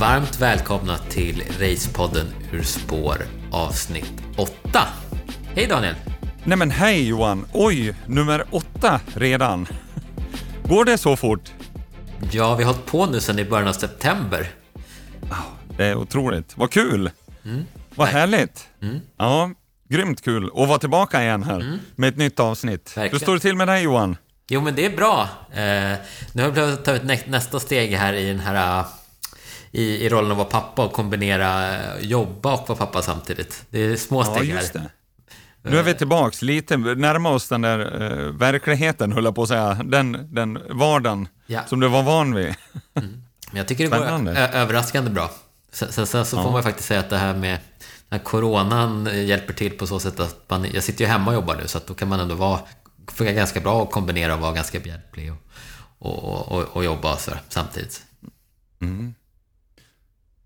Varmt välkomna till Racepodden ur spår avsnitt 8. Hej Daniel! Nej men hej Johan! Oj, nummer åtta redan. Går det så fort? Ja, vi har hållit på nu sedan i början av september. Det är otroligt. Vad kul! Vad härligt! Ja, grymt kul att vara tillbaka igen här med ett nytt avsnitt. Verkligen. Hur står det till med dig Johan? Jo, men det är bra. Eh, nu har jag behövt ta ut nä- nästa steg här i den här... I, I rollen att vara pappa och kombinera eh, jobba och vara pappa samtidigt. Det är små Ja, steg just här. det. Nu är vi tillbaks lite, närmare oss den där eh, verkligheten, höll jag på att säga. Den, den vardagen Ja. som du var van vid. Men jag tycker det går Spännande. ö- överraskande bra. Sen, sen, sen så får man faktiskt säga att det här med den här coronan hjälper till på så sätt att man, jag sitter ju hemma och jobbar nu så att då kan man ändå vara funka ganska bra att kombinera och vara ganska behjälplig och, och, och, och jobba så här, samtidigt.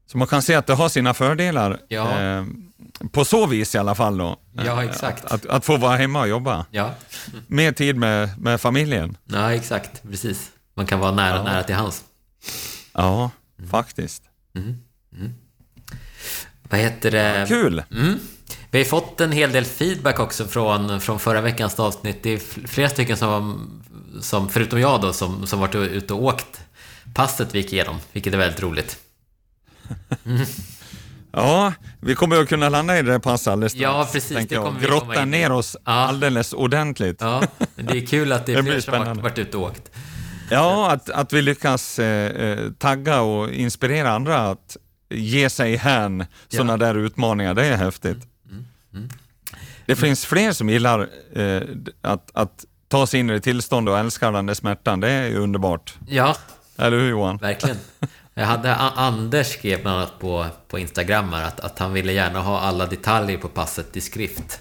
Så man kan se att det har sina fördelar. Ja. Eh, på så vis i alla fall då. Ja, Eh, exakt. Att, att, att få vara hemma och jobba. Ja, Mer tid med, med familjen. ja exakt, precis. Man kan vara nära, nära till hands. Ja, faktiskt. Vad heter det? Kul! Mm. Vi har fått en hel del feedback också från, från förra veckans avsnitt. Det är fl- flera stycken som, som förutom jag då, som, som varit ute och åkt passet vi gick igenom, vilket är väldigt roligt. Ja, vi kommer att kunna landa i det där passet alldeles strax, Ja, precis, det kommer Grotta ner oss Ja. alldeles ordentligt. Ja, Ja, men det är kul att det är Det fler som har varit, ute och åkt. att, att vi lyckas eh, eh, tagga och inspirera andra att ge sig hän sådana där utmaningar, det är häftigt. Mm, Det finns fler som gillar eh, att, att ta sig in i tillstånd och älskar den där smärtan, det är underbart. Ja, Eller hur Johan? verkligen. Jag hade, Anders skrev bland annat på, på Instagram att, att han ville gärna ha alla detaljer på passet i skrift.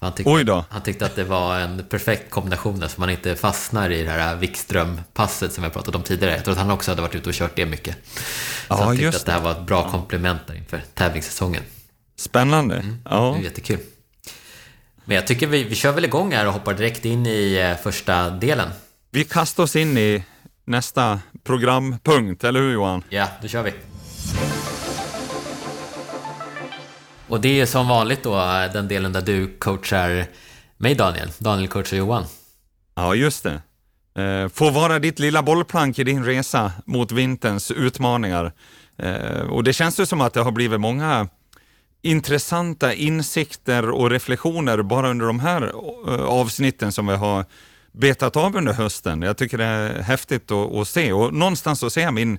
Han tyckte, han tyckte att det var en perfekt kombination så man inte fastnar i det här Wikström-passet som jag pratat om tidigare. Jag tror att han också hade varit ute och kört det mycket. Så Ja, han tyckte att det här var ett bra komplement där inför tävlingssäsongen. Spännande. Det Ja. är jättekul. Men jag tycker vi, vi kör väl igång här och hoppar direkt in i eh, första delen. Vi kastar oss in i nästa programpunkt, eller hur Johan? Ja, då kör vi. Och det är som vanligt då den delen där du coachar mig Daniel. Daniel coachar Johan. Ja, just det. Eh, Få vara ditt lilla bollplank i din resa mot vinterns utmaningar. Eh, Och det känns ju som att det har blivit många intressanta insikter och reflektioner bara under de här eh, avsnitten som vi har betat av under hösten. Jag tycker det är häftigt att, att se och någonstans så ser jag min,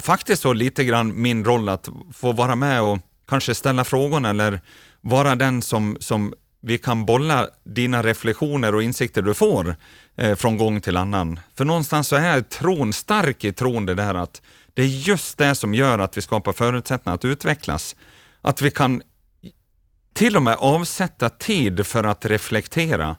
faktiskt så lite grann min roll att få vara med och kanske ställa frågorna eller vara den som, som vi kan bolla dina reflektioner och insikter du får eh, från gång till annan. För någonstans så är tron stark i tron det där att det är just det som gör att vi skapar förutsättningar att utvecklas. Att vi kan till och med avsätta tid för att reflektera.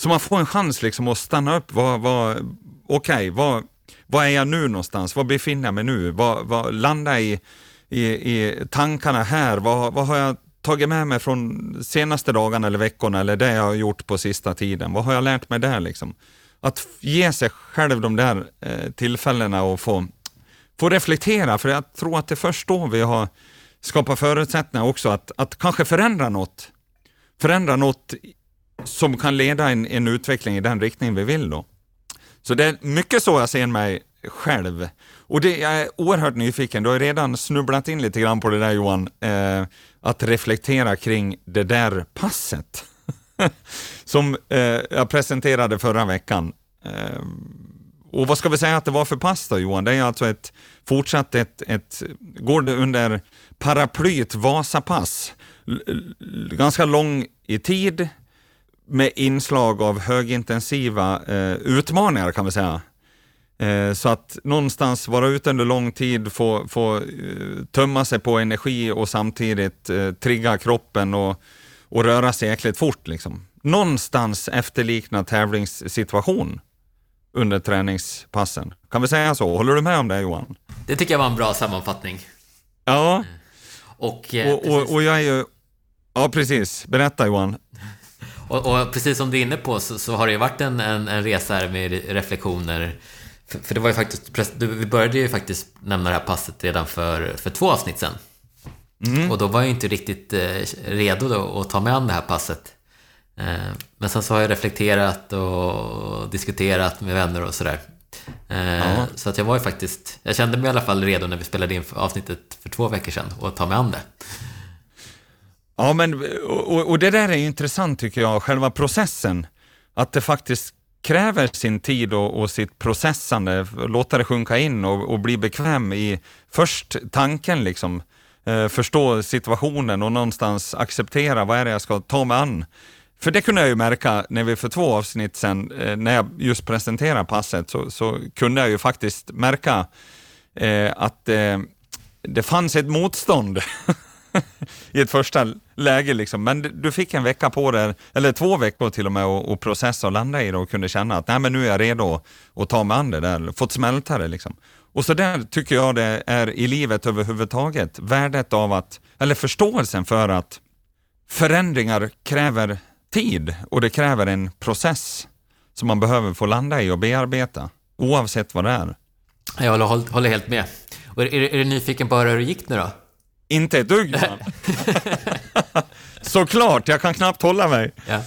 Så man får en chans liksom att stanna upp. Vad, vad, Okej, vad, vad är jag nu någonstans? Var befinner jag mig nu? Vad, vad, landa i, i, i tankarna här. Vad, vad har jag tagit med mig från senaste dagarna eller veckorna eller det jag har gjort på sista tiden? Vad har jag lärt mig där liksom? Att ge sig själv de där eh, tillfällena och få, få reflektera, för jag tror att det är först då vi har skapat förutsättningar också att, att kanske förändra något. Förändra något som kan leda en, en utveckling i den riktning vi vill då. Så det är mycket så jag ser mig själv. Och det, jag är oerhört nyfiken, du har redan snubblat in lite grann på det där Johan, eh, att reflektera kring det där passet. som eh, jag presenterade förra veckan. Eh, och vad ska vi säga att det var för pass då Johan? Det är alltså ett fortsatt ett, ett går det under paraplyet Vasapass. L- ganska lång i tid med inslag av högintensiva eh, utmaningar kan vi säga. Eh, så att någonstans vara ute under lång tid, få, få eh, tömma sig på energi och samtidigt eh, trigga kroppen och, och röra sig jäkligt fort. Liksom. Någonstans efterlikna tävlingssituation under träningspassen. Kan vi säga så? Håller du med om det Johan? Det tycker jag var en bra sammanfattning. Ja, Och, eh, och, och, och jag är ju... Ja, precis. Berätta Johan. Och, och precis som du är inne på så, så har det ju varit en, en, en resa här med reflektioner För, för, det var ju faktiskt, vi började ju faktiskt nämna det här passet redan för, för två avsnitt sen. Mm. Och då var jag inte riktigt eh, redo då att ta mig an det här passet. Eh, men sen så har jag reflekterat och diskuterat med vänner och sådär. Eh, så att jag var ju faktiskt, jag kände mig i alla fall redo när vi spelade in avsnittet för två veckor sedan och ta mig an det. Ja, men och, och det där är intressant tycker jag, själva processen. Att det faktiskt kräver sin tid och, och sitt processande, låta det sjunka in och, och bli bekväm i först tanken liksom, eh, förstå situationen och någonstans acceptera vad är det jag ska ta mig an. För det kunde jag ju märka när vi för två avsnitt sen, eh, när jag just presenterade passet, så, så kunde jag ju faktiskt märka eh, att eh, det fanns ett motstånd i ett första läge. Liksom. Men du fick en vecka på dig, eller två veckor till och med, att processa och landa i det och kunde känna att Nej, men nu är jag redo att ta mig an det där, fått smälta det. Liksom. Och så där tycker jag det är i livet överhuvudtaget, värdet av att, eller förståelsen för att förändringar kräver tid och det kräver en process som man behöver få landa i och bearbeta, oavsett vad det är. Jag håller, håller helt med. Och är, är, du nyfiken på hur det gick nu då? Inte ett dugg Johan. Såklart, jag kan knappt hålla mig. Ja.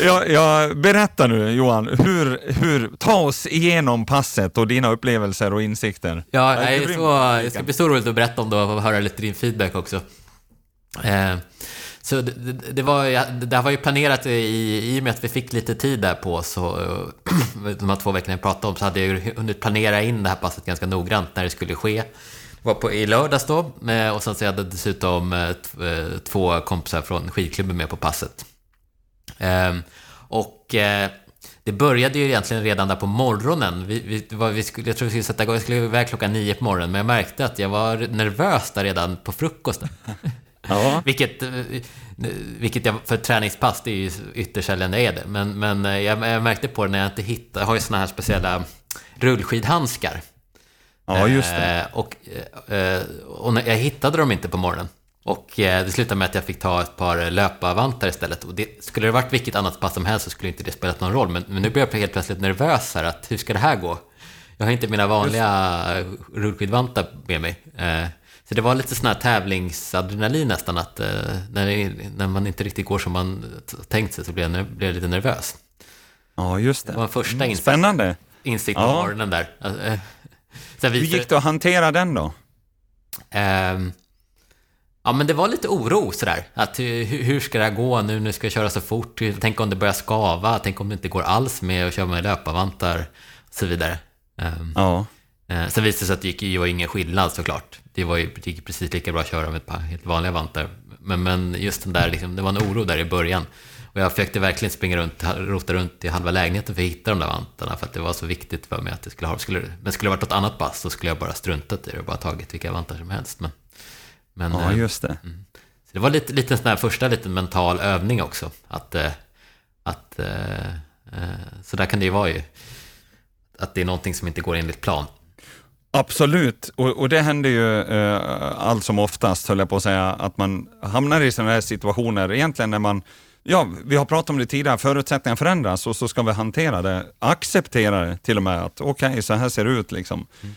Jag, jag, berätta nu Johan, hur, hur, ta oss igenom passet och dina upplevelser och insikter. Ja, nej, så, det ska bli så roligt att berätta om det och höra lite din feedback också. Eh, så det, det, det, var, det här var ju planerat i, i och med att vi fick lite tid där på oss, de här två veckorna jag pratade om, så hade jag hunnit planera in det här passet ganska noggrant när det skulle ske var på, i lördags då och sen så hade jag dessutom eh, eh, två kompisar från skidklubben med på passet. Ehm, och eh, det började ju egentligen redan där på morgonen. Vi, vi, var, vi skulle, jag tror vi skulle sätta igång, jag skulle iväg klockan nio på morgonen, men jag märkte att jag var nervös där redan på frukosten. Ja. vilket, vilket jag, för träningspass, det är ju ytterst sällan det är det. Men, men jag, jag märkte på det när jag inte hittade, jag har ju såna här speciella rullskidhandskar. Ja, just det. Eh, och, eh, och jag hittade dem inte på morgonen. Och eh, det slutade med att jag fick ta ett par löparvantar istället. Och det, skulle det varit vilket annat pass som helst så skulle inte det spelat någon roll. Men, men nu blir jag helt plötsligt nervös här, att hur ska det här gå? Jag har inte mina vanliga rullskidvantar med mig. Så det var lite sån här tävlingsadrenalin nästan, att när, det, när man inte riktigt går som man tänkt sig så blir jag, blir jag lite nervös. Ja, just det. Det var första mm, insikt, Spännande. insikt på ja. morgonen där. Hur gick det att hantera den då? Um, ja, men det var lite oro sådär. Att, hur, hur ska det här gå nu? Nu ska jag köra så fort. Tänk om det börjar skava? Tänk om det inte går alls med att köra med löparvantar? Och så vidare. Um, ja. Uh, sen visade det sig att det gick, det var ingen skillnad såklart. Det, var ju, det gick precis lika bra att köra med ett par helt vanliga vantar. Men, men just den där, liksom, det var en oro där i början. Och jag försökte verkligen springa runt, rota runt i halva lägenheten för att hitta de där vantarna för att det var så viktigt för mig att det skulle ha. Skulle, men skulle det varit något annat pass så skulle jag bara struntat i det och bara tagit vilka vantar som helst. Men, men, ja, eh, just det. Mm. Så det var lite, lite sån här första liten mental övning också. Att, eh, att eh, så där kan det ju vara ju. Att det är någonting som inte går enligt plan. Absolut, och, och det händer ju eh, allt som oftast, höll jag på att säga, att man hamnar i sådana här situationer, egentligen när man Ja, vi har pratat om det tidigare, förutsättningar förändras och så ska vi hantera det, acceptera det till och med, att okej, okay, så här ser det ut liksom. Mm.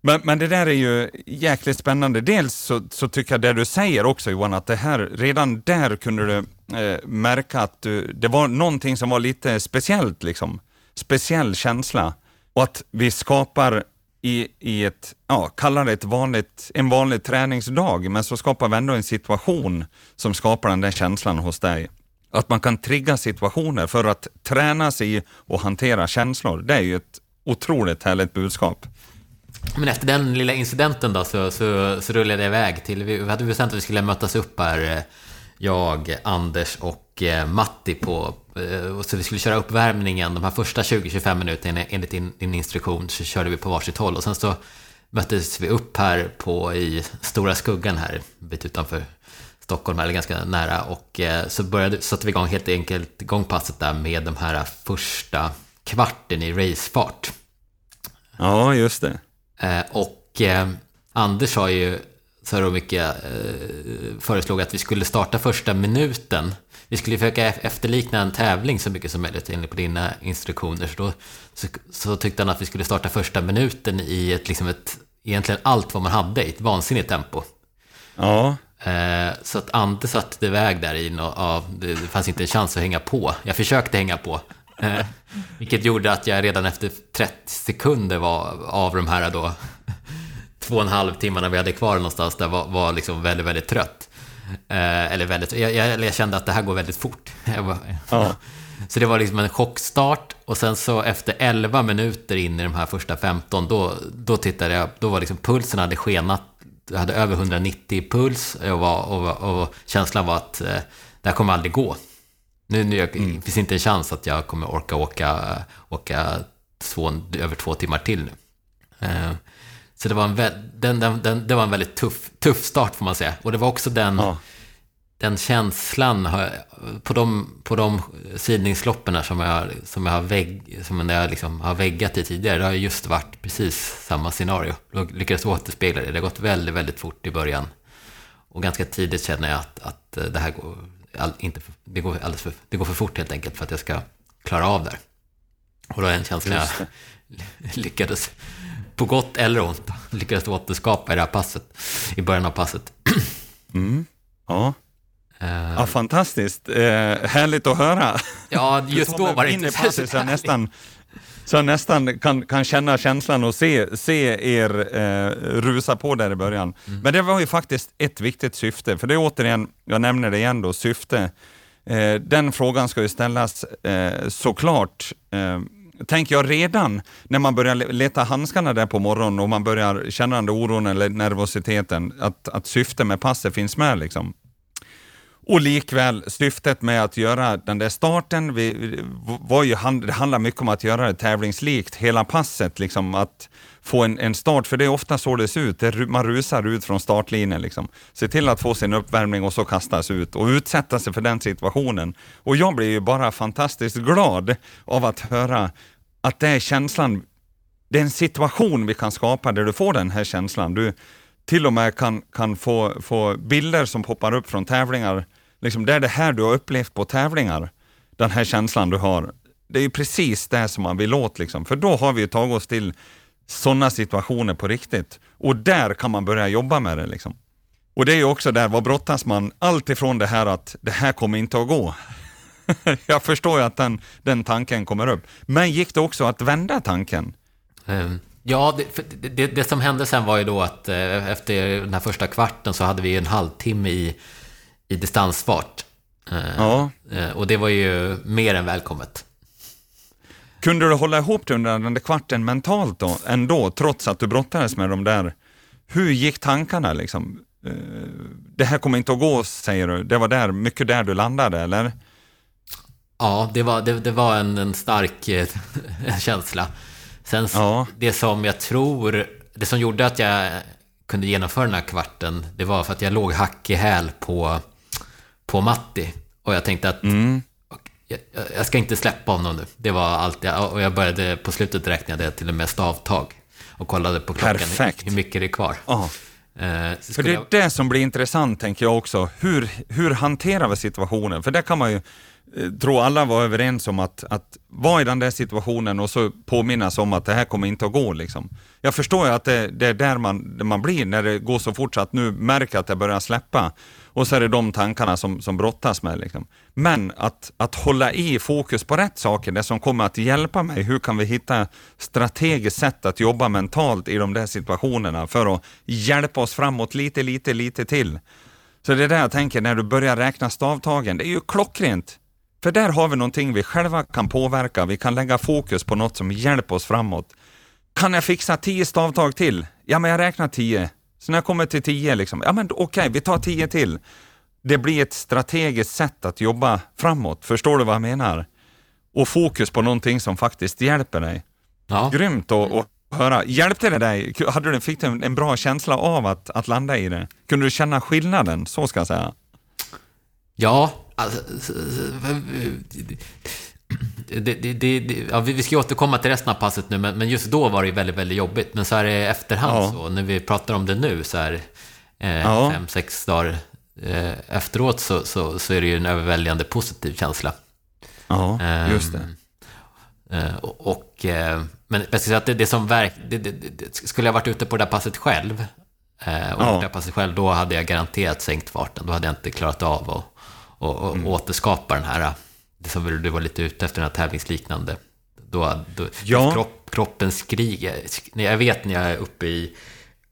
Men, men det där är ju jäkligt spännande. Dels så, så, tycker jag det du säger också Johan, att det här, redan där kunde du eh, märka att du, det var någonting som var lite speciellt, liksom. speciell känsla. Och att vi skapar i, i ett, ja, kalla det ett vanligt, en vanlig träningsdag, men så skapar vi ändå en situation som skapar den där känslan hos dig. Att man kan trigga situationer för att träna sig och hantera känslor, det är ju ett otroligt härligt budskap. Men efter den lilla incidenten då så, så, så rullade jag iväg till, vi hade bestämt att vi skulle mötas upp här, eh, jag, Anders och eh, Matti på, eh, så vi skulle köra uppvärmningen, de här första 20-25 minuterna enligt din, din instruktion så körde vi på varsitt håll och sen så möttes vi upp här på i Stora Skuggan här, en bit utanför Stockholm, eller ganska nära. Och eh, så började, satte vi igång helt enkelt gångpasset där med de här första kvarten i racefart. Ja, just det. Och Anders har ju så då Micke eh, föreslog att vi skulle starta första minuten. Vi skulle försöka efterlikna en tävling så mycket som möjligt enligt på dina instruktioner. Så, då, så, så, tyckte han att vi skulle starta första minuten i ett, liksom ett, egentligen allt vad man hade i ett vansinnigt tempo. Ja. Eh, så att Ante satte iväg där i no, det fanns inte en chans att hänga på. Jag försökte hänga på. Eh, vilket gjorde att jag redan efter 30 sekunder var av de här då två och en halv timmarna vi hade kvar någonstans där var, var liksom väldigt, väldigt trött. Eh, eller väldigt, jag, jag, jag, kände att det här går väldigt fort. Bara, ja. Så det var liksom en chockstart och sen så efter 11 minuter in i de här första 15 då, då tittade jag, då var liksom pulsen hade skenat. Jag hade över 190 puls och, var, och, och känslan var att eh, det här kommer aldrig gå. Nu, nu mm. finns inte en chans att jag kommer orka åka, åka två, över två timmar till nu. Eh, så det var en, den, den, den, det var en väldigt tuff, tuff start får man säga. Och det var också den, ja. den känslan på de, på de sidningsloppen som jag, som jag, har, vägg, som jag liksom har väggat i tidigare. Det har just varit precis samma scenario. Jag lyckades återspegla det. Det har gått väldigt, väldigt fort i början. Och ganska tidigt känner jag att, att det här går, all, inte, det går alldeles för, det går för fort helt enkelt för att jag ska klara av det. Och då är en känsla jag lyckades på gott eller ont, lyckades återskapa i det här passet, i början av passet. Mm. Ja. Uh, ja, fantastiskt. Eh, härligt att höra. Ja, just då var det inte så jag nästan, så jag nästan kan, kan känna känslan och se, se er eh, rusa på där i början. Mm. Men det var ju faktiskt ett viktigt syfte, för det är återigen, jag nämner det igen då, syfte. Eh, den frågan ska ju ställas eh, såklart eh, tänker jag redan när man börjar leta handskarna där på morgonen och man börjar känna den oron eller nervositeten, att, att syftet med passet finns med. Liksom. Och likväl, syftet med att göra den där starten vi, var ju, det handlar mycket om att göra det tävlingslikt, hela passet, liksom, att få en, en start, för det är ofta så det ser ut. Det, man rusar ut från startlinjen. Liksom. Se till att få sin uppvärmning och så kastas ut och utsätta sig för den situationen. Och jag blir ju bara fantastiskt glad av att höra att det är känslan, det är en situation vi kan skapa där du får den här känslan. Du till och med kan, kan få, få bilder som poppar upp från tävlingar, liksom det är det här du har upplevt på tävlingar, den här känslan du har. Det är ju precis det som man vill åt, liksom. för då har vi tagit oss till sådana situationer på riktigt. Och där kan man börja jobba med det. Liksom. Och det är ju också där, vad brottas man? Allt ifrån det här att det här kommer inte att gå. jag förstår ju att den, den tanken kommer upp. Men gick det också att vända tanken? Um. Ja, det, det, det, som hände sen var ju då att eh, efter den här första kvarten så hade vi en halvtimme i, i distansfart. Eh, ja. Eh, och det var ju mer än välkommet. Kunde du hålla ihop det under den där kvarten mentalt då, ändå, trots att du brottades med de där... Hur gick tankarna liksom? Det här kommer inte att gå, säger du. Det var där, mycket där du landade, eller? Ja, det var, det, det var en, en stark eh, känsla. Sen ja. det som jag tror, det som gjorde att jag kunde genomföra den här kvarten, det var för att jag låg hack i häl på, på Matti. Och jag tänkte att mm. jag, jag, ska inte släppa honom nu. Det var allt jag, och jag började, på slutet räknade jag till och med stavtag. Och kollade på klockan, Perfekt. hur mycket det är kvar. Oh. Eh, för det är jag... det som blir intressant, tänker jag också. Hur, hur hanterar vi situationen? För där kan man ju Eh, tror alla var överens om att, att vara i den där situationen och så påminnas om att det här kommer inte att gå. Liksom. Jag förstår ju att det, det är där man, där man blir när det går så fort så att nu märker att det börjar släppa. Och så är det de tankarna som, som brottas med. Liksom. Men att, att hålla i fokus på rätt saker, det som kommer att hjälpa mig. Hur kan vi hitta strategiskt sätt att jobba mentalt i de där situationerna för att hjälpa oss framåt lite, lite, lite till. Så det är det jag tänker när du börjar räkna stavtagen. Det är ju klockrent. För där har vi någonting vi själva kan påverka. Vi kan lägga fokus på något som hjälper oss framåt. Kan jag fixa tio stavtag till? Ja, men jag räknar tio. Så när jag kommer till tio, liksom, ja men okej, okay, vi tar tio till. Det blir ett strategiskt sätt att jobba framåt. Förstår du vad jag menar? Och fokus på någonting som faktiskt hjälper dig. Ja. Grymt att, att höra. Hjälpte det dig? Hade du, fick du en bra känsla av att, att landa i det? Kunde du känna skillnaden? Så ska jag säga. Ja, Alltså, det, det, det, ja, vi ska återkomma till resten av passet nu, men, men just då var det väldigt, väldigt jobbigt. Men så här i efterhand, ja. så, när vi pratar om det nu, så här, eh, ja. fem, sex dagar eh, efteråt så, så, så, är det ju en överväldigande positiv känsla. Ja, just det. Eh, och, och men jag ska säga att det, som verk, skulle jag varit ute på det där passet själv, och ja. det där passet själv, då hade jag garanterat sänkt farten. Då hade jag inte klarat av att och, och mm. återskapa den här, det som du var lite ute efter, den här tävlingsliknande. Då, då ja. kropp, kroppen skriker. Jag vet när jag är uppe i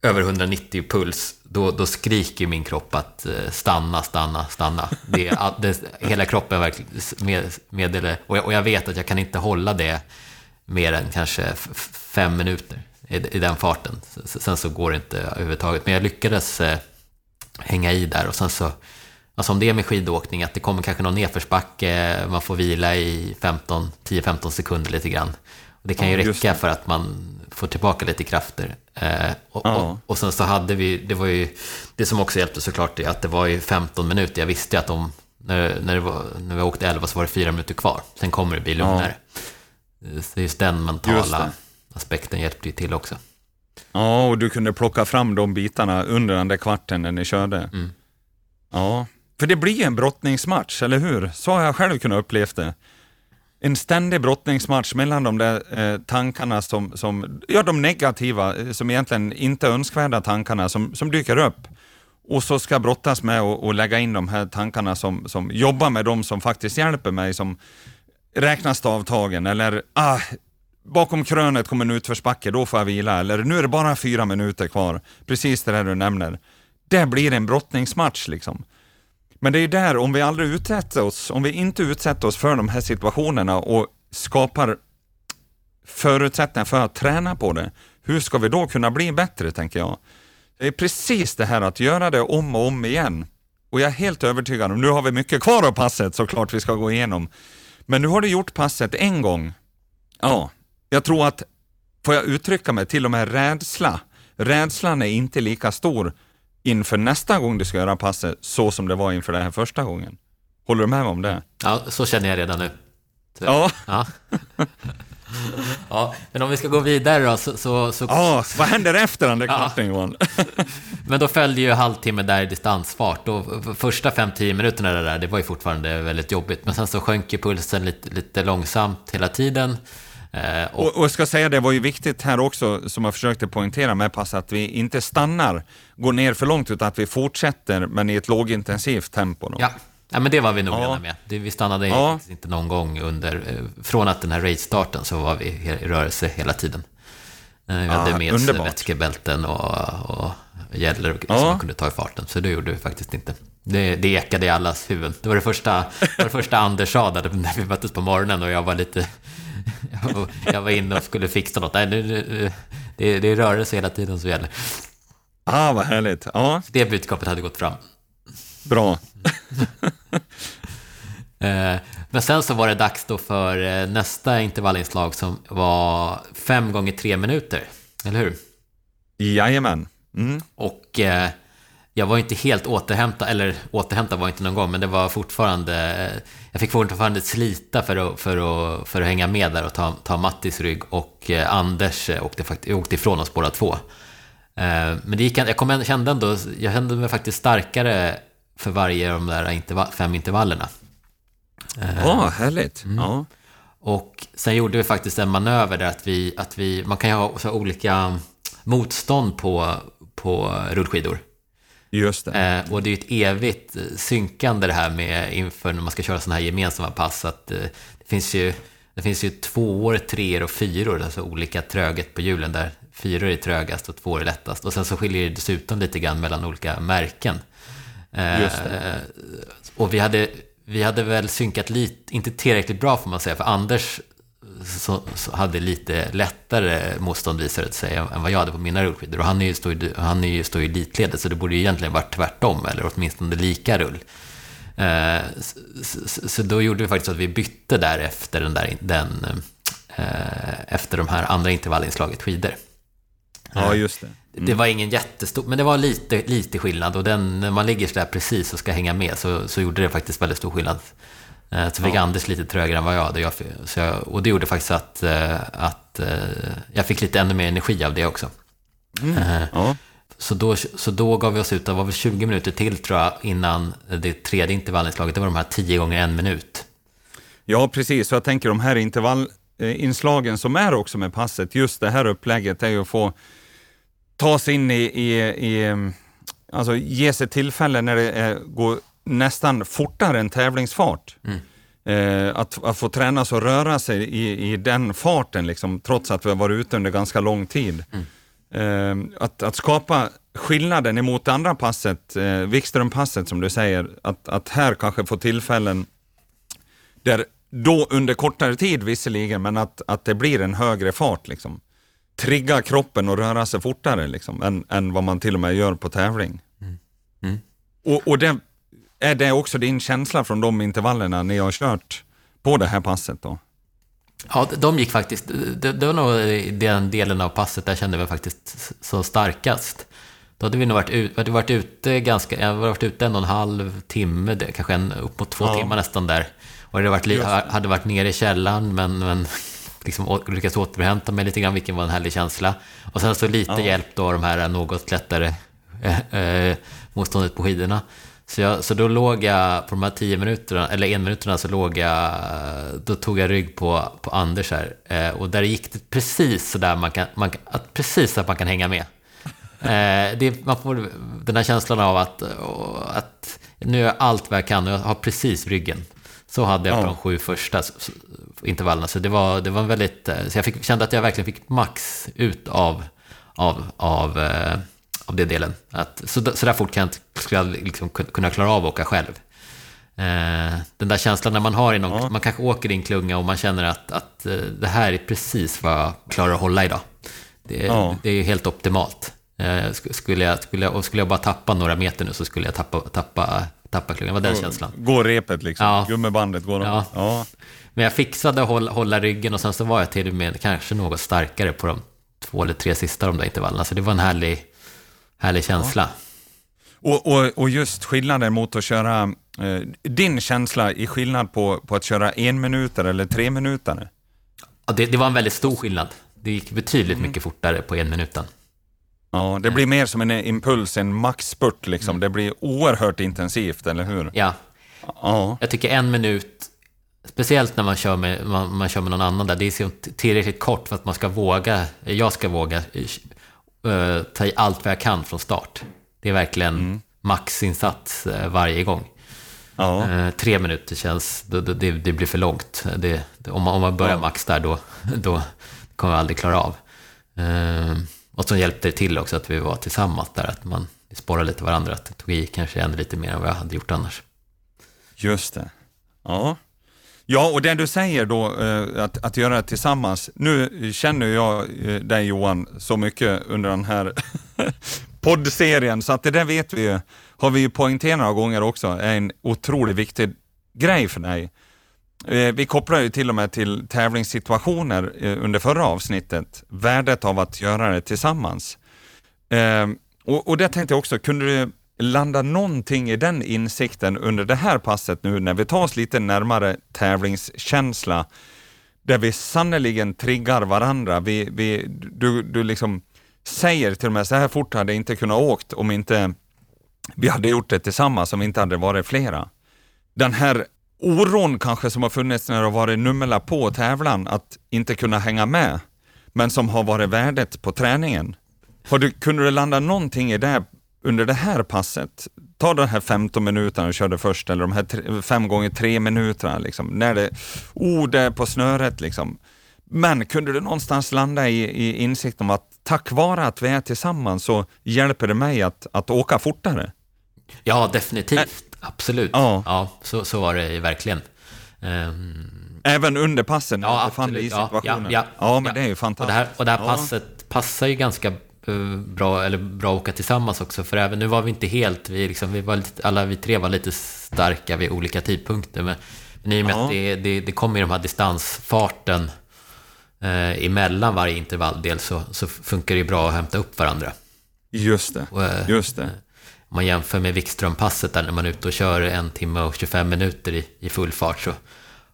över 190 puls, då, då skriker min kropp att stanna, stanna, stanna. Det, det, hela kroppen verkligen med, meddelar, och jag, och jag vet att jag kan inte hålla det mer än kanske fem minuter i, i den farten. Sen så går det inte överhuvudtaget. Men jag lyckades eh, hänga i där och sen så, alltså om det är med skidåkning, att det kommer kanske någon nedförsbacke, man får vila i 10-15 sekunder lite grann. Det kan ju räcka för att man får tillbaka lite krafter. Eh, och, ja. och, och, sen så hade vi, det var ju, det som också hjälpte såklart är att det var ju 15 minuter. Jag visste att om, när, när, det var, när vi åkte 11 så var det fyra minuter kvar. Sen kommer det bli lugnare. Ja. Så just den mentala just aspekten hjälpte ju till också. Ja, och du kunde plocka fram de bitarna under den där kvarten när ni körde. Mm. Ja, för det blir en brottningsmatch, eller hur? Så har jag själv kunnat uppleva det. En ständig brottningsmatch mellan de där eh, tankarna som, som, ja de negativa, eh, som egentligen inte önskvärda tankarna som, som dyker upp. Och så ska jag brottas med och, och lägga in de här tankarna som, som jobbar med de som faktiskt hjälper mig, som räknas stavtagen eller ah, bakom krönet kommer en utförsbacke, då får jag vila. Eller nu är det bara fyra minuter kvar. Precis det där du nämner. Det blir en brottningsmatch liksom. Men det är där, om vi aldrig utsätter oss, om vi inte utsätter oss för de här situationerna och skapar förutsättningar för att träna på det, hur ska vi då kunna bli bättre, tänker jag. Det är precis det här att göra det om och om igen. Och jag är helt övertygad om, nu har vi mycket kvar av passet såklart vi ska gå igenom, men nu har du gjort passet en gång. Ja, jag tror att, får jag uttrycka mig, till och med rädsla. Rädslan är inte lika stor inför nästa gång du ska göra passet så som det var inför den här första gången. Håller du med mig om det? Ja, så känner jag redan nu. Ja. ja. ja. men om vi ska gå vidare då, så... så, så... Ja, vad händer efter den där kvarten Johan? men då följde ju halvtimme där i distansfart. Och första 5-10 minuterna där, det var ju fortfarande väldigt jobbigt. Men sen så sjönk ju pulsen lite, lite långsamt hela tiden. Eh, och, och, och, ska säga, det var ju viktigt här också, som jag försökte poängtera med pass, att vi inte stannar, går ner för långt, utan att vi fortsätter, men i ett lågintensivt tempo. Då. Ja. Ja, men det var vi noggranna ja. med. vi stannade ja. inte någon gång under... Eh, från att den här race-starten så var vi i rörelse hela tiden. Eh, vi hade med oss vätskebälten och, och gäller och, ja. som man kunde ta i farten. Så det gjorde vi faktiskt inte. Det, det ekade i allas huvuden. Det var det första, var det första Anders sa när vi möttes på morgonen och jag var lite... Jag var, jag var inne och skulle fixa något. Nej, nu, nu, det, det är rörelse hela tiden som gäller. Ah, vad härligt. Ja. Så det budskapet hade gått fram. Bra. Eh, men sen så var det dags då för eh, nästa intervallinslag som var fem gånger tre minuter. Eller hur? Jajamän. Mm. Och eh, jag var inte helt återhämtad, eller återhämtad var inte någon gång, men det var fortfarande... Jag fick fortfarande slita för att, för att, för att hänga med där och ta, ta Mattis rygg. Och Anders åkte, åkte ifrån oss båda två. Men det gick, jag kom, kände ändå, jag kände mig faktiskt starkare för varje av de där intervall, fem intervallerna. Ja, oh, härligt. Mm. Ja. Och sen gjorde vi faktiskt en manöver där att vi, att vi man kan ju ha så olika motstånd på, på rullskidor. Just det. Eh, och det är ju ett evigt synkande det här med inför när man ska köra sådana här gemensamma pass. Att, eh, det finns ju det finns ju tvåor, treor och fyror, alltså olika tröghet på hjulen där fyror är trögast och tvåor är lättast. Och sen så skiljer det dessutom lite grann mellan olika märken. Eh, och vi hade, vi hade väl synkat lite, inte tillräckligt bra får man säga, för Anders så, så hade lite lättare motstånd visade det sig än vad jag hade på mina rullskidor. Och han är ju stå, han är ju stå i elitledet, så det borde ju egentligen varit tvärtom, eller åtminstone lika rull. Eh, så, så, då gjorde vi faktiskt att vi bytte där efter den där, den, eh, efter de här andra intervallinslaget skidor. Ja, just det. Mm. Det var ingen jättestor, men det var lite, lite skillnad. Och den, när man ligger sådär precis och ska hänga med så, så gjorde det faktiskt väldigt stor skillnad. Eh, så fick ja. Anders lite trögare än vad jag hade. Och det gjorde faktiskt att, eh, att eh, jag fick lite ännu mer energi av det också. Mm. Ja. så, då, så då gav vi oss ut, det var väl 20 minuter till tror jag, innan det tredje intervallinslaget. Det var de här 10 gånger en minut. Ja, precis. Så jag tänker de här intervallinslagen som är också med passet, just det här upplägget är ju att få ta sig in i, i, i alltså ge sig tillfälle när det är, går nästan fortare än tävlingsfart. Mm. Eh, att, att få tränas och röra sig i, i den farten, liksom, trots att vi har varit ute under ganska lång tid. Mm. Eh, att, att skapa skillnaden emot det andra passet, eh, Wikström-passet som du säger, att, att här kanske få tillfällen där då under kortare tid visserligen, men att, att det blir en högre fart. Liksom. Trigga kroppen och röra sig fortare liksom, än, än vad man till och med gör på tävling. Mm. Mm. Och, och det, är det också din känsla från de intervallerna ni har kört på det här passet då? Ja, de gick faktiskt, det, det var nog den delen av passet där jag kände mig faktiskt så starkast. Då hade vi nog varit, ut, varit ute ganska, jag varit ute en och en halv timme, kanske en, upp mot två ja. timmar nästan där. Och det varit, hade varit nere i källaren men, men liksom lyckats återhämta mig lite grann, vilken var en härlig känsla. Och sen så lite ja. hjälp då de här något lättare eh, eh, motståndet på skidorna. Så, jag, så då låg jag, på de här tio minuterna, eller en minuterna, så låg jag, då tog jag rygg på, på Anders här. Eh, och där gick det precis så där man kan, man, att, precis att man kan hänga med. Eh, det, man får den här känslan av att, att nu är allt vad jag kan och jag har precis ryggen. Så hade jag på de sju första intervallerna. Så det var, det var väldigt, eh, så jag fick, kände att jag verkligen fick max ut av, av, av eh, av den delen. Att, så, så där fort kan jag inte, skulle jag liksom kunna klara av att åka själv. Eh, den där känslan när man har i någon, ja. man kanske åker i en klunga och man känner att, att eh, det här är precis vad jag klarar att hålla idag. Det, ja. det är ju helt optimalt. Eh, skulle, jag, skulle, jag, och skulle jag bara tappa några meter nu så skulle jag tappa, tappa, tappa klungan. Var den gå, känslan. Gå repet liksom, ja. gummibandet går ja. ja. Men jag fixade att hålla, hålla ryggen och sen så var jag till och med kanske något starkare på de två eller tre sista de där intervallerna. Så det var en härlig, Härlig känsla. Ja. Och, och, och just skillnaden mot att köra, eh, din känsla i skillnad på, på att köra en minuter eller tre minuter? Ja, det, det var en väldigt stor skillnad. Det gick betydligt mm. mycket fortare på en minuten. Ja, det blir mer som en impuls, en maxspurt liksom. Mm. Det blir oerhört intensivt, eller hur? Ja. ja. Jag tycker en minut, speciellt när man kör, med, man, man kör med någon annan där, det är tillräckligt kort för att man ska våga, jag ska våga uh, ta i allt vad jag kan från start. Det är verkligen mm. maxinsats uh, varje gång. Ja. Uh, tre minuter känns, det, det, det blir för långt. Det, om, man, om man börjar ja. max där, då, då kommer jag aldrig klara av. och så hjälpte det till också att vi var tillsammans där, att man sporrade lite varandra, att det tog i kanske ännu lite mer än vad jag hade gjort annars. Just det. Ja. Ja, och det du säger då, eh, att, att göra det tillsammans. Nu känner jag eh, dig Johan så mycket under den här poddserien, så att det där vet vi ju, har vi ju poängterat några gånger också, är en otroligt viktig grej för dig. Eh, vi kopplar ju till och med till tävlingssituationer under förra avsnittet, värdet av att göra det tillsammans. Och, och det tänkte jag också, kunde du landa någonting i den insikten under det här passet nu när vi tar oss lite närmare tävlingskänsla, där vi sannerligen triggar varandra. Vi, vi, du, du liksom säger till och med så här fort hade jag inte kunnat åkt om inte vi hade gjort det tillsammans, om vi inte hade varit flera. Den här oron kanske som har funnits när det har varit nummerlapp på tävlan, att inte kunna hänga med, men som har varit värdet på träningen. Har du, kunde du landa någonting i det under det här passet, ta de här 15 minuterna du körde först, eller de här 5 gånger 3 minuterna, liksom, när det, oh, det är på snöret liksom. Men kunde du någonstans landa i, i insikt om att tack vare att vi är tillsammans så hjälper det mig att, att åka fortare? Ja, definitivt. Ä absolut. Ja, ja så, så var det verkligen. Um... Även under passen? Ja, absolut. I situationen. Ja, ja, ja, ja men det är ju fantastiskt. Och det här, och det här passet passar ju ganska bra, eller bra att åka tillsammans också. För även nu var vi inte helt, vi, liksom, vi var lite, alla vi tre var lite starka vid olika tidpunkter. Men, men i och med ja. att det, det, det kommer i de här distansfarten eh, emellan varje intervalldel så, så funkar det bra att hämta upp varandra. Just det, och, eh, just det. Om man jämför med Wikströmpasset där när man är ute och kör en timme och 25 minuter i, i full fart så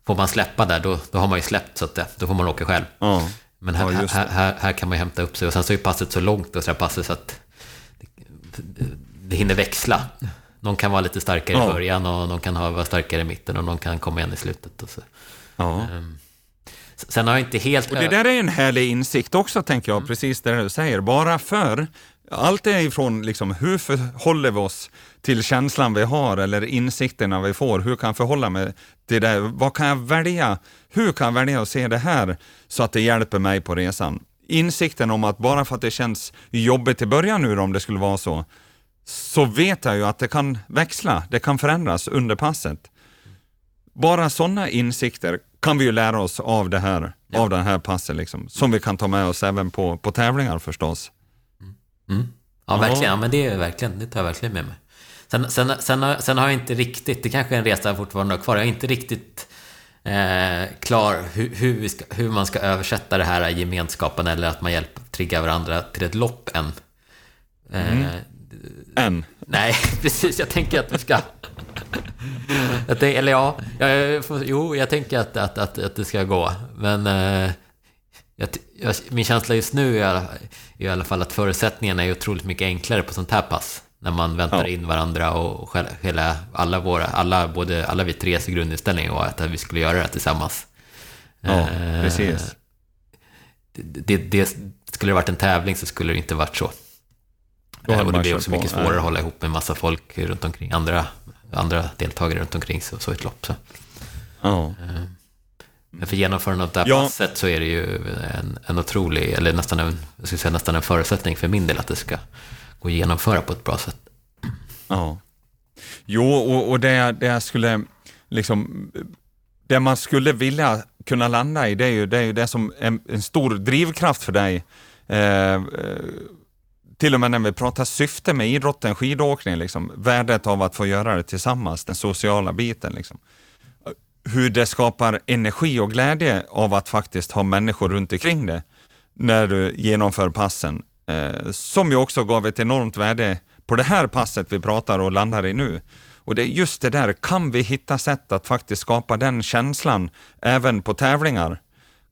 får man släppa där, då, då har man ju släppt så att det, då får man åka själv. Ja. Men här, ja, här, här, här, kan man hämta upp sig. Och sen så är passet så långt, och så passet så att det hinner växla. Någon kan vara lite starkare Ja. i början och någon kan vara starkare i mitten och någon kan komma igen i slutet. Och så. Ja. S- Sen har jag inte helt... Och det där är en härlig insikt också, tänker jag, precis det du säger. Bara för, allt är ifrån liksom, hur förhåller vi oss till känslan vi har eller insikterna vi får. Hur kan jag förhålla mig till det? Vad kan jag välja? Hur kan jag välja att se det här så att det hjälper mig på resan? Insikten om att bara för att det känns jobbigt i början nu om det skulle vara så, så vet jag ju att det kan växla, det kan förändras under passet. Bara sådana insikter kan vi ju lära oss av det här, av den här passen, liksom, som vi kan ta med oss även på, på tävlingar förstås. Mm. Ja, verkligen. Ja, men det är verkligen, det tar jag verkligen med mig. Sen, sen, sen, har, sen har jag inte riktigt, det kanske är en resa jag fortfarande har kvar, jag är inte riktigt eh, klar hur, hur, ska, hur man ska översätta det här i gemenskapen eller att man hjälper, triggar varandra till ett lopp än. Eh, Än. Nej, precis. Jag tänker att vi ska... Jag tänker, eller ja, jag, jo, jag tänker att, att, att, att det ska gå. Men eh, jag, jag, min känsla just nu är, i alla fall att förutsättningarna är otroligt mycket enklare på sånt här pass. När man väntar Ja. in varandra och hela, alla våra, alla, både, alla vi tres grundinställning var att vi skulle göra det tillsammans. Ja, Eh, precis. Det, det, det, skulle det varit en tävling så skulle det inte varit så. Då och det blir också på. mycket svårare att hålla ihop med massa folk runt omkring, andra, andra deltagare runt omkring så, så ett lopp. Så. Ja. Men för genomförandet av det här Ja. passet så är det ju en, en otrolig, eller nästan en, jag skulle säga nästan en förutsättning för min del att det ska gå att genomföra på ett bra sätt. Ja. Jo, och, och det, det jag skulle liksom, det man skulle vilja kunna landa i, det är ju det, är ju det som en, en stor drivkraft för dig. Eh, eh, till och med när vi pratar syfte med idrotten, skidåkning, liksom, värdet av att få göra det tillsammans, den sociala biten. Liksom. Hur det skapar energi och glädje av att faktiskt ha människor runt omkring det när du genomför passen. Eh, som ju också gav ett enormt värde på det här passet vi pratar och landar i nu. Och det är just det där, kan vi hitta sätt att faktiskt skapa den känslan även på tävlingar?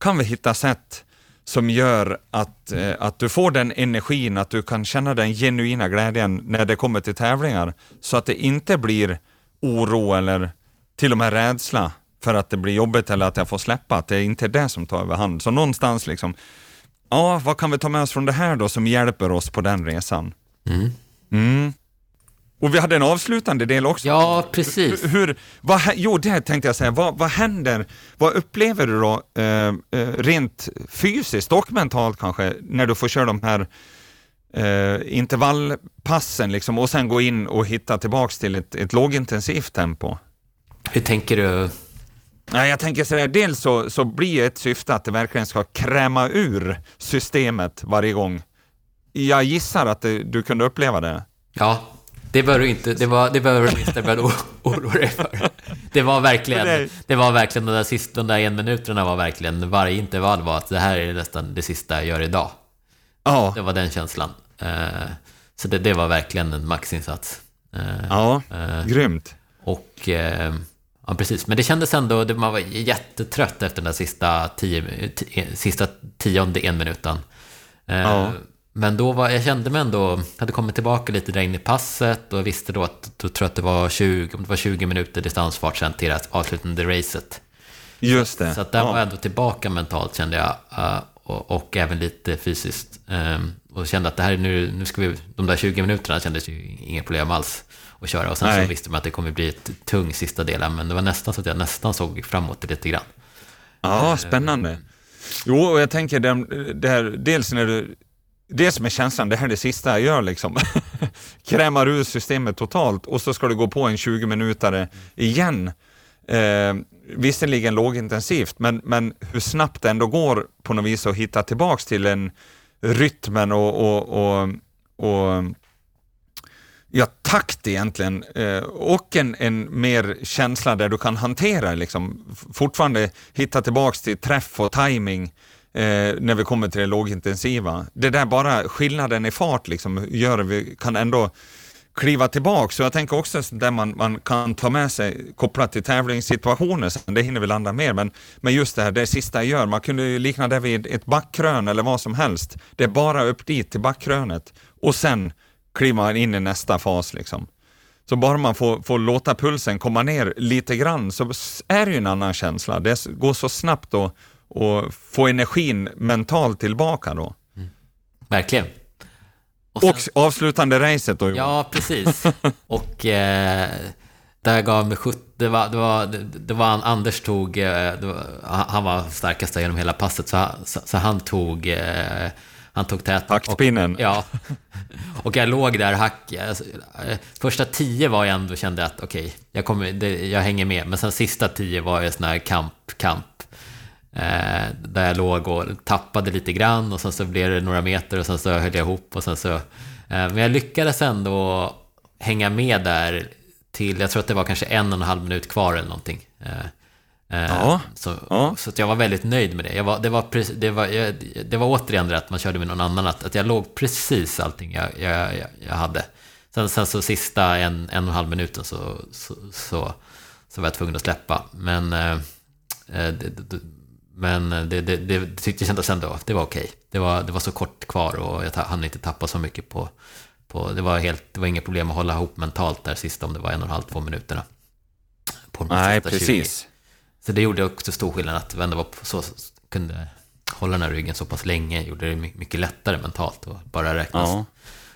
Kan vi hitta sätt som gör att, eh, att du får den energin, att du kan känna den genuina glädjen när det kommer till tävlingar, så att det inte blir oro eller till och med rädsla för att det blir jobbigt eller att jag får släppa, att det är inte det som tar överhand. Så någonstans liksom, ja, vad kan vi ta med oss från det här då som hjälper oss på den resan? Mm. Mm. Och vi hade en avslutande del också. Ja, precis. Hur, vad, jo, det tänkte jag säga. Vad, vad händer, vad upplever du då eh, eh, rent fysiskt och mentalt kanske när du får köra de här eh, intervallpassen liksom, och sen gå in och hitta tillbaks till ett, ett lågintensivt tempo? Hur tänker du? Nej, jag tänker så här, dels så, så blir ett syfte att det verkligen ska kräma ur systemet varje gång. Jag gissar att det, du kunde uppleva det. Ja, det bör du inte, det, var, det behöver du inte börja oroa dig för. Det var verkligen, det var verkligen de där, sista, de där en minuterna var verkligen, varje intervall var att det här är nästan det sista jag gör idag. Ja, Det var den känslan. Eh, Så det, det var verkligen en maxinsats. Eh, ja, eh, grymt. Och, ja precis, men det kändes ändå, man var jättetrött efter den där sista, tio, ti- sista tionde en minuten. Ja. Men då var, jag kände mig ändå, hade kommit tillbaka lite där in i passet och visste då att, då tror jag att det var 20, om det var 20 minuter distansfart sen till det avslutande racet. Just det. Så att där ja. var jag ändå tillbaka mentalt kände jag. eh, och, och även lite fysiskt. Ehm, och kände att det här är nu, nu ska vi, de där 20 minuterna kändes ju inga problem alls att köra. Och sen Nej. så visste man att det kommer bli ett tung sista delen. Men det var nästan så att jag nästan såg framåt det lite grann. Ja, spännande. Jo, och jag tänker det här, dels när du, det som är känslan, det här är det sista jag gör liksom. Krämar ur systemet totalt och så ska du gå på en 20-minutare igen. Eh, visserligen lågintensivt, men, men hur snabbt det ändå går på något vis att hitta tillbaks till en rytmen och, och, och, och ja, takt egentligen eh, och en, en mer känsla där du kan hantera liksom, fortfarande hitta tillbaks till träff och timing eh, när vi kommer till det lågintensiva. Det där bara skillnaden i fart liksom gör att vi kan ändå kliva tillbaka. Så jag tänker också sånt där man, man kan ta med sig kopplat till tävlingssituationer, sen, det hinner vi landa mer, men, men just det här, det sista jag gör, man kunde ju likna det vid ett backkrön eller vad som helst. Det är bara upp dit till backkrönet och sen kliver man in i nästa fas. Liksom. Så bara man får, får låta pulsen komma ner lite grann så är det ju en annan känsla. Det går så snabbt att och få energin mentalt tillbaka då. Mm. Verkligen. Och, sen, och avslutande racet då? Ja, precis. och eh, där gav mig 70, det var, det var, det var Anders tog, eh, var, han var starkast genom hela passet, så, så, så han tog eh, han tog täten. Taktpinnen. Ja. Och jag låg där hack... Alltså, första tio var jag ändå kände att okej, okay, jag, jag hänger med. Men sen sista tio var jag sån här kamp, kamp. Eh, där jag låg och tappade lite grann och sen så blev det några meter och sen så höll jag ihop och sen så... Eh, men jag lyckades ändå hänga med där till, jag tror att det var kanske en och en halv minut kvar eller någonting. Eh, ja. Så, ja. så jag var väldigt nöjd med det. Jag var, det, var det, var, jag, det var återigen det att man körde med någon annan, att, att jag låg precis allting jag, jag, jag hade. Sen, sen så sista en, en och en halv minuten så, så, så, så var jag tvungen att släppa. Men, eh, det, men det, det, det tyckte jag kändes ändå, det var okej. Det var, det var så kort kvar och jag hann inte tappa så mycket på, på det, var helt, det var inga problem att hålla ihop mentalt där sista om det var en och en halv, två minuterna. Nej, precis. 20. Så det gjorde också stor skillnad att vi ändå var på så, kunde hålla den här ryggen så pass länge. Gjorde det mycket lättare mentalt och bara räkna, ja.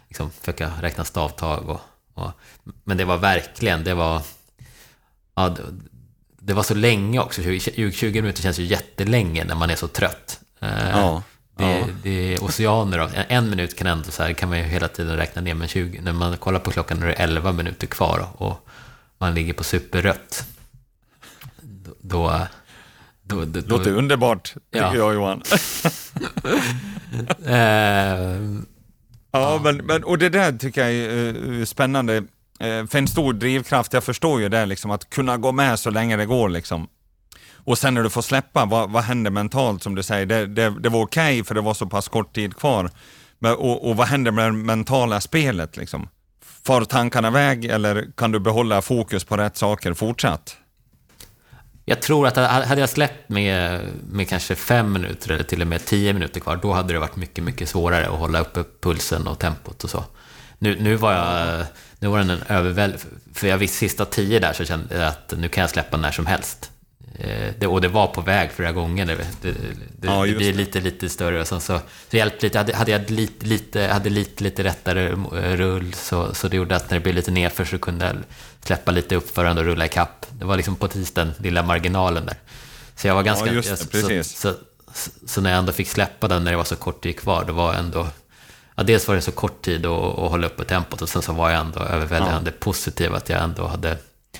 liksom, försöka räkna stavtag. Och, och, men det var verkligen, det var... Ja, det, var så länge också. 20, 20 minuter känns ju jättelänge när man är så trött. Eh, ja. Det, ja. det är oceaner av, en minut kan ändå så här, kan man ju hela tiden räkna ner, men 20, när man kollar på klockan är det 11 minuter kvar och man ligger på superrött då... då, då Låter underbart, tycker ja. jag Johan. uh, ja, men, men, och det där tycker jag är uh, spännande. Eh, för en stor drivkraft, jag förstår ju det, liksom, att kunna gå med så länge det går. Liksom. Och sen när du får släppa, vad, vad händer mentalt som du säger? Det, det, det var okej okay, för det var så pass kort tid kvar. Men, och, och vad händer med det mentala spelet? Liksom? Far tankarna iväg eller kan du behålla fokus på rätt saker fortsatt? Jag tror att hade jag släppt med, med kanske fem minuter eller till och med tio minuter kvar, då hade det varit mycket, mycket svårare att hålla uppe pulsen och tempot och så. Nu, nu var jag, nu var den en överväldigande, för jag visste sista tio där så kände jag att nu kan jag släppa när som helst. Eh, det, och det var på väg flera gånger. Det, det, det, ja, det blir lite, lite större. Och sen så, så hjälpte lite. Hade, hade jag lite, lite, hade lite, lite rättare rull så, så det gjorde att när det blev lite nedför så kunde jag släppa lite uppförande och rulla i kapp. Det var liksom precis den lilla marginalen där. Så jag var ganska... Ja, just det, precis. Så, så, så, när jag ändå fick släppa den när det var så kort tid kvar, då var ändå... Ja, dels var det så kort tid att, att hålla uppe tempot och sen så var jag ändå överväldigande ja. positiv att jag ändå hade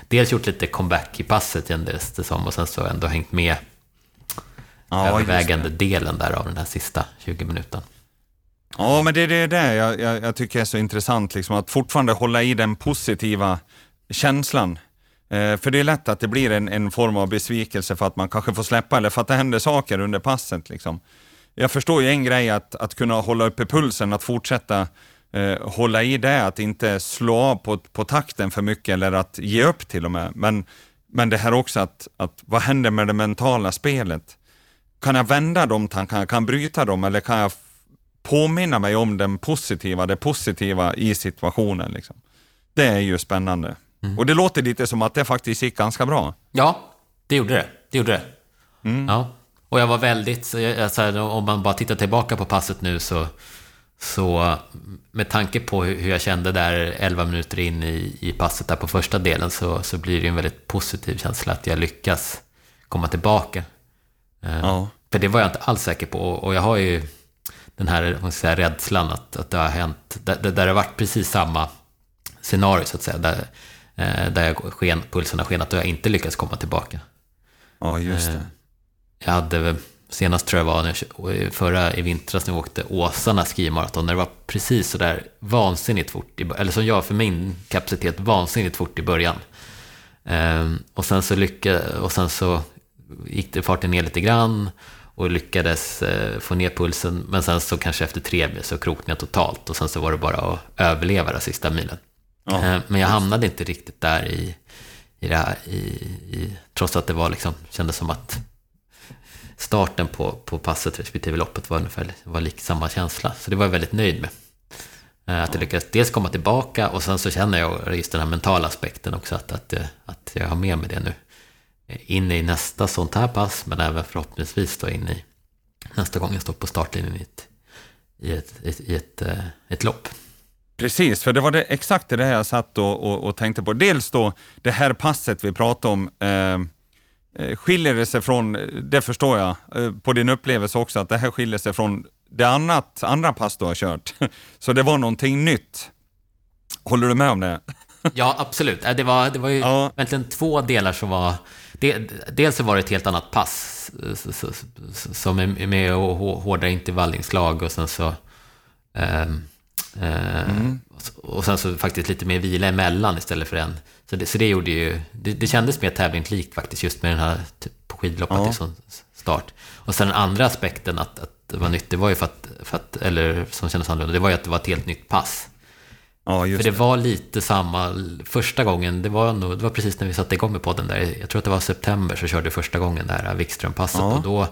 dels gjort lite comeback i passet kändes det som och sen så ändå hängt med ja, övervägande delen där av den här sista 20 minuten. Ja, men det är det där jag, jag, jag, tycker är så intressant, liksom, att fortfarande hålla i den positiva känslan. Eh, för det är lätt att det blir en, en, form av besvikelse för att man kanske får släppa eller för att det händer saker under passet. Liksom. Jag förstår ju en grej att, att kunna hålla uppe pulsen, att fortsätta eh, hålla i det, att inte slå av på, på takten för mycket eller att ge upp till och med. Men, men det här också att, att vad händer med det mentala spelet? Kan jag vända de tankarna, kan jag bryta dem eller kan jag påminna mig om den positiva, det positiva i situationen? Liksom? Det är ju spännande. Mm. Och det låter lite som att det faktiskt gick ganska bra. Ja, det gjorde det. Det gjorde det. Mm. Ja. Och jag var väldigt, så här, om man bara tittar tillbaka på passet nu så så med tanke på hur jag kände där 11 minuter in i, i passet där på första delen så, så blir det en väldigt positiv känsla att jag lyckas komma tillbaka. Eh, ja. För det var jag inte alls säker på och jag har ju den här man säga, rädslan att, att det har hänt, där, där det har varit precis samma scenario så att säga, där, eh, där jag sken, pulsen har skenat och jag inte lyckats komma tillbaka. Ja, just det. Jag hade Senast tror jag var när, förra i vintras när vi åkte Åsarna skimaraton, när det var precis sådär vansinnigt fort, eller som jag för min kapacitet, vansinnigt fort i början. Ehm, och sen så lyckade, och sen så gick det farten ner lite grann och lyckades eh, få ner pulsen, men sen så kanske efter tre mil så kroknade jag totalt och sen så var det bara att överleva den sista milen. Ja. Ehm, men jag hamnade inte riktigt där i, i det här, i, i, trots att det var liksom, kändes som att starten på, på passet respektive loppet var ungefär var lik samma känsla. Så det var jag väldigt nöjd med. Eh, att jag lyckades dels komma tillbaka och sen så känner jag just den här mentala aspekten också, att, att, eh, att jag har med mig det nu eh, in i nästa sånt här pass, men även förhoppningsvis då in i nästa gång jag står på startlinjen i ett, i ett, i ett, ett, ett lopp. Precis, för det var det, exakt det jag satt och, och, och, tänkte på. Dels då det här passet vi pratade om, eh, skiljer det sig från, det förstår jag, eh, på din upplevelse också, att det här skiljer sig från det annat, andra pass du har kört. Så det var någonting nytt. Håller du med om det? Ja, absolut. Det var, det var ju ja. egentligen två delar som var... Dels så var det ett helt annat pass som är med och hårdare intervallinslag och sen så... Um, Mm. Och sen så faktiskt lite mer vila emellan istället för en. Så det, så det gjorde ju, det, det kändes mer tävlingslikt faktiskt just med den här typ, på skidloppet ja. som start. Och sen den andra aspekten att, att det var nytt, det var ju för att, för att, eller som kändes annorlunda, det var ju att det var ett helt nytt pass. Ja, för det, det, var lite samma första gången, det var, nog, det var precis när vi satte igång med podden där, jag tror att det var september så körde första gången det här Wikström-passet ja. och då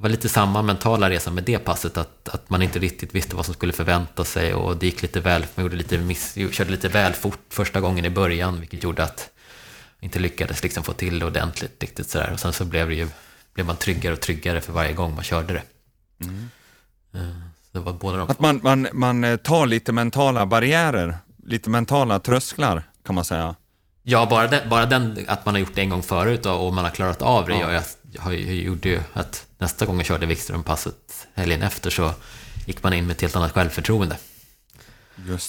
det var lite samma mentala resa med det passet, att, att man inte riktigt visste vad som skulle förvänta sig och det gick lite väl, man gjorde lite miss, körde lite väl fort första gången i början, vilket gjorde att man inte lyckades liksom få till det ordentligt riktigt sådär. Och sen så blev, det ju, blev man tryggare och tryggare för varje gång man körde det. Mm. Eh, det var båda de. Att man, man, man eh, tar lite mentala barriärer, lite mentala trösklar kan man säga. Ja, bara, den, bara den att man har gjort det en gång förut och man har klarat av det ja. gör att, har, gjorde ju att nästa gång jag körde Wikström-passet helgen efter så gick man in med ett helt annat självförtroende.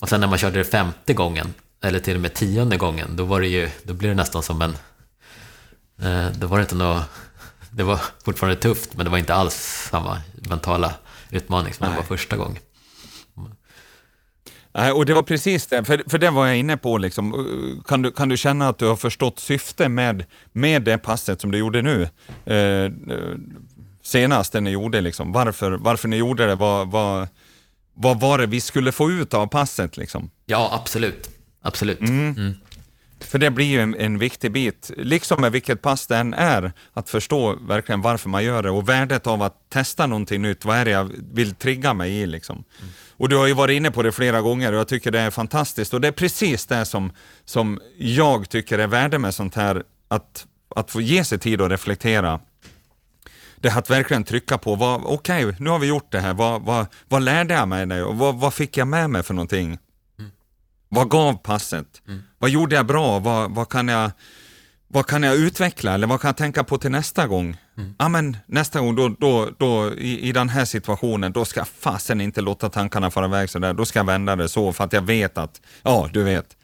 Och sen när man körde det femte gången, eller till och med tionde gången, då var det ju, då blev det nästan som en... Eh, då var det inte något... Det var fortfarande tufft, men det var inte alls samma mentala utmaning som Nej. det var första gången. Nej, och det var precis det, för, för det var jag inne på. Liksom. Kan, du, kan du känna att du har förstått syftet med, med det passet som du gjorde nu? Eh, senast, det ni gjorde, liksom. varför, varför ni gjorde det? Vad, vad, vad var det vi skulle få ut av passet? Liksom? Ja, absolut. Absolut. Mm. Mm. För det blir ju en, en, viktig bit, liksom med vilket pass det än är, att förstå verkligen varför man gör det och värdet av att testa någonting nytt. Vad är det jag vill trigga mig i? Liksom. Mm. Och du har ju varit inne på det flera gånger och jag tycker det är fantastiskt. Och det är precis det som, som jag tycker är värde med sånt här, att, att få ge sig tid att reflektera. Det att verkligen trycka på, okej, okay, nu har vi gjort det här, vad, vad, vad lärde jag mig och vad, vad fick jag med mig för någonting? Mm. Vad gav passet? Mm. Vad gjorde jag bra? Vad, vad kan jag vad kan jag utveckla eller vad kan jag tänka på till nästa gång? Mm. Ja, men nästa gång då, då, då i, i den här situationen, då ska jag fasen inte låta tankarna fara iväg sådär. Då ska jag vända det så för att jag vet att, ja, du vet.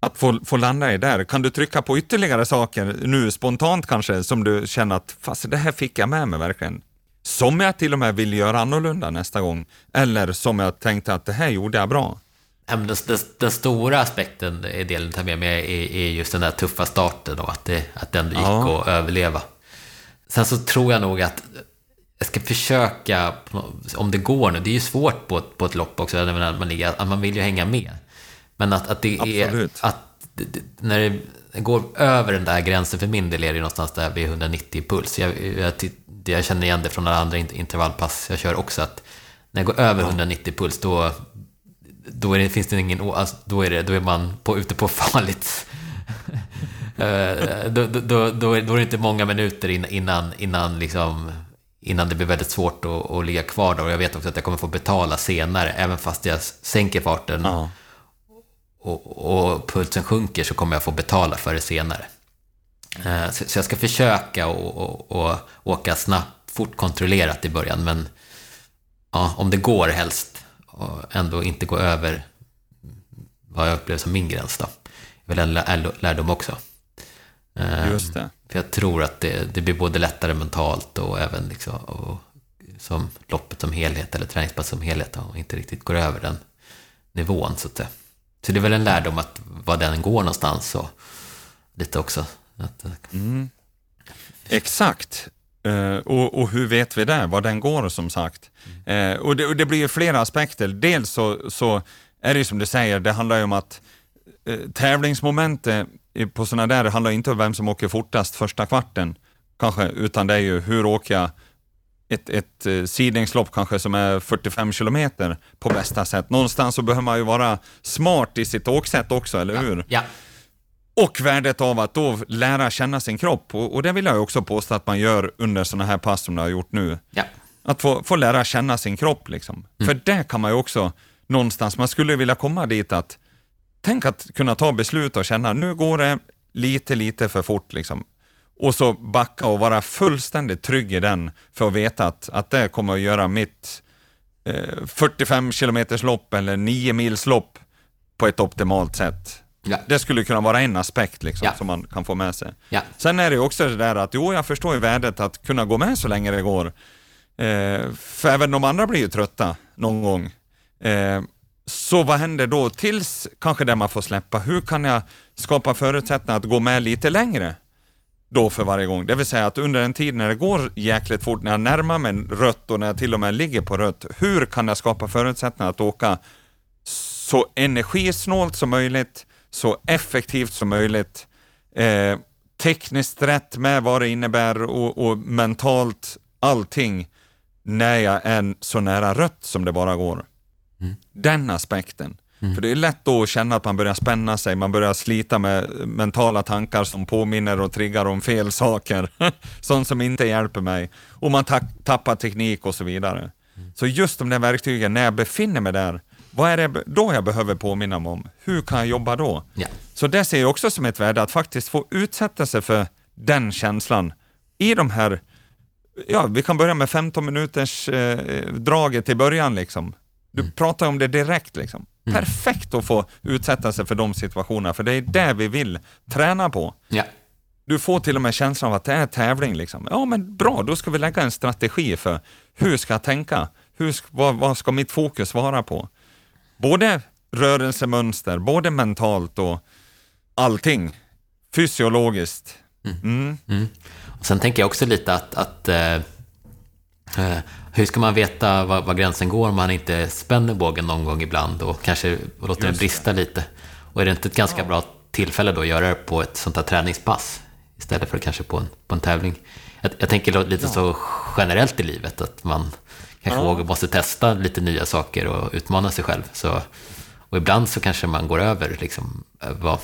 Att få, få landa i där. Kan du trycka på ytterligare saker nu spontant kanske som du känner att, fasen det här fick jag med mig verkligen. Som jag till och med vill göra annorlunda nästa gång. Eller som jag tänkte att det här gjorde jag bra. Den, den, den, stora aspekten i delen tar med mig är, är, just den där tuffa starten och att, det, att den gick ja. att överleva. Sen så tror jag nog att jag ska försöka, om det går nu, det är ju svårt på, på ett lopp också, när man, ligger, man vill ju hänga med. Men att, att det Absolut. är, att när det går över den där gränsen, för min del är det någonstans där vid 190 puls. Jag, jag, jag känner igen det från alla andra intervallpass jag kör också, att när jag går över 190 puls, då, då är det, finns det ingen, alltså, då, är det, då är man på, ute på farligt. Eh, då, då, då, då, är det inte många minuter innan, innan, liksom, innan det blir väldigt svårt att, att ligga kvar där. Och jag vet också att jag kommer få betala senare, även fast jag sänker farten ja. Och, och pulsen sjunker så kommer jag få betala för det senare. Eh, så jag ska försöka att åka snabbt, fort kontrollerat i början, men ja, om det går helst och ändå inte gå över vad jag upplever som min gräns då. Det är väl en lärdom också. Ehm, Just det. För jag tror att det, det blir både lättare mentalt och även liksom, och som loppet som helhet eller träningspass som helhet och inte riktigt går över den nivån. Så, att det, så det är väl en lärdom att var den går någonstans och lite också. Att, mm. Exakt. Uh, och, och, hur vet vi det, var den går som sagt? Uh, och, det, och, det, blir ju flera aspekter. Dels så, så, är det ju som du säger, det handlar ju om att uh, tävlingsmomentet på sådana där handlar inte om vem som åker fortast första kvarten, kanske, utan det är ju hur åker jag ett, ett eh, sidningslopp kanske som är 45 kilometer på bästa sätt. Någonstans så behöver man ju vara smart i sitt åksätt också, eller hur? Ja. Och värdet av att då lära känna sin kropp. Och, och det vill jag också påstå att man gör under sådana här pass som du har gjort nu. Ja. Att få, få lära känna sin kropp. Liksom. För det kan man ju också någonstans, man skulle vilja komma dit att tänk att kunna ta beslut och känna nu går det lite, lite för fort. Liksom. Och så backa och vara fullständigt trygg i den för att veta att, att det kommer att göra mitt eh, 45 kilometers lopp eller 9 mils lopp på ett optimalt sätt. Ja. Det skulle kunna vara en aspekt liksom, Ja. som man kan få med sig. Ja. Sen är det också det där att, jo, jag förstår ju värdet att kunna gå med så länge det går. Eh, för även de andra blir ju trötta någon gång. Eh, så vad händer då tills kanske det man får släppa? Hur kan jag skapa förutsättningar att gå med lite längre då för varje gång? Det vill säga att under en tid när det går jäkligt fort, när jag närmar mig rött och när jag till och med ligger på rött, hur kan jag skapa förutsättningar att åka så energisnålt som möjligt, så effektivt som möjligt, eh, tekniskt rätt med vad det innebär och, och mentalt allting när jag är så nära rött som det bara går. Den aspekten. För det är lätt då att känna att man börjar spänna sig, man börjar slita med mentala tankar som påminner och triggar om fel saker. Sånt som inte hjälper mig. Och man ta- tappar teknik och så vidare. Så just de där verktygen, när jag befinner mig där, vad är det då jag behöver påminna mig om? Hur kan jag jobba då? Ja. Så det ser jag också som ett värde, att faktiskt få utsätta sig för den känslan i de här, ja, vi kan börja med 15 minuters eh, draget i början liksom. Du pratar om det direkt liksom. Perfekt att få utsätta sig för de situationerna, för det är det vi vill träna på. Ja. Du får till och med känslan av att det är tävling. Liksom. Ja, men bra, då ska vi lägga en strategi för hur ska jag tänka? Hur vad, vad ska mitt fokus vara på? Både rörelsemönster, både mentalt och allting. Fysiologiskt. Mm. Och sen tänker jag också lite att, att eh, eh, hur ska man veta var, var gränsen går om man inte spänner bågen någon gång ibland och kanske låter den brista lite? Och är det inte ett ganska bra tillfälle då att göra det på ett sånt här träningspass istället för kanske på en, på en tävling? Jag, jag tänker lite så generellt i livet att man kanske vågar, måste testa lite nya saker och utmana sig själv. Så, och ibland så kanske man går över liksom, eh, vad,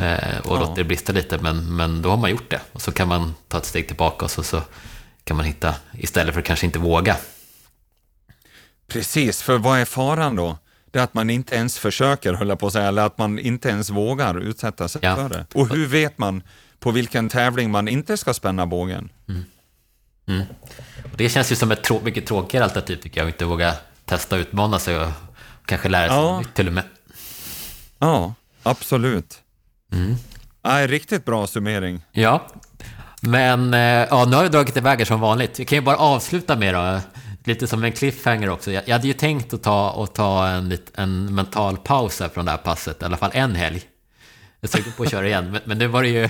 eh, och låter det brista lite, men, men då har man gjort det. Och så kan man ta ett steg tillbaka och så, så kan man hitta, istället för att kanske inte våga. Precis, för vad är faran då? Det är att man inte ens försöker, höll på att säga, eller att man inte ens vågar utsätta sig Ja. för det. Och hur vet man på vilken tävling man inte ska spänna bågen? Och det känns ju som ett trå- mycket tråkigare alternativ tycker jag, att inte våga testa och utmana sig och kanske lära sig Ja. nytt till och med. Ja, absolut. Nej, riktigt bra summering. Ja, men eh, ja, nu har vi dragit iväg här som vanligt. Vi kan ju bara avsluta med då, lite som en cliffhanger också. Jag, jag hade ju tänkt att ta, att ta en, en mental paus här från det här passet, i alla fall en helg. Jag är sugen på att köra igen, men, men nu var det ju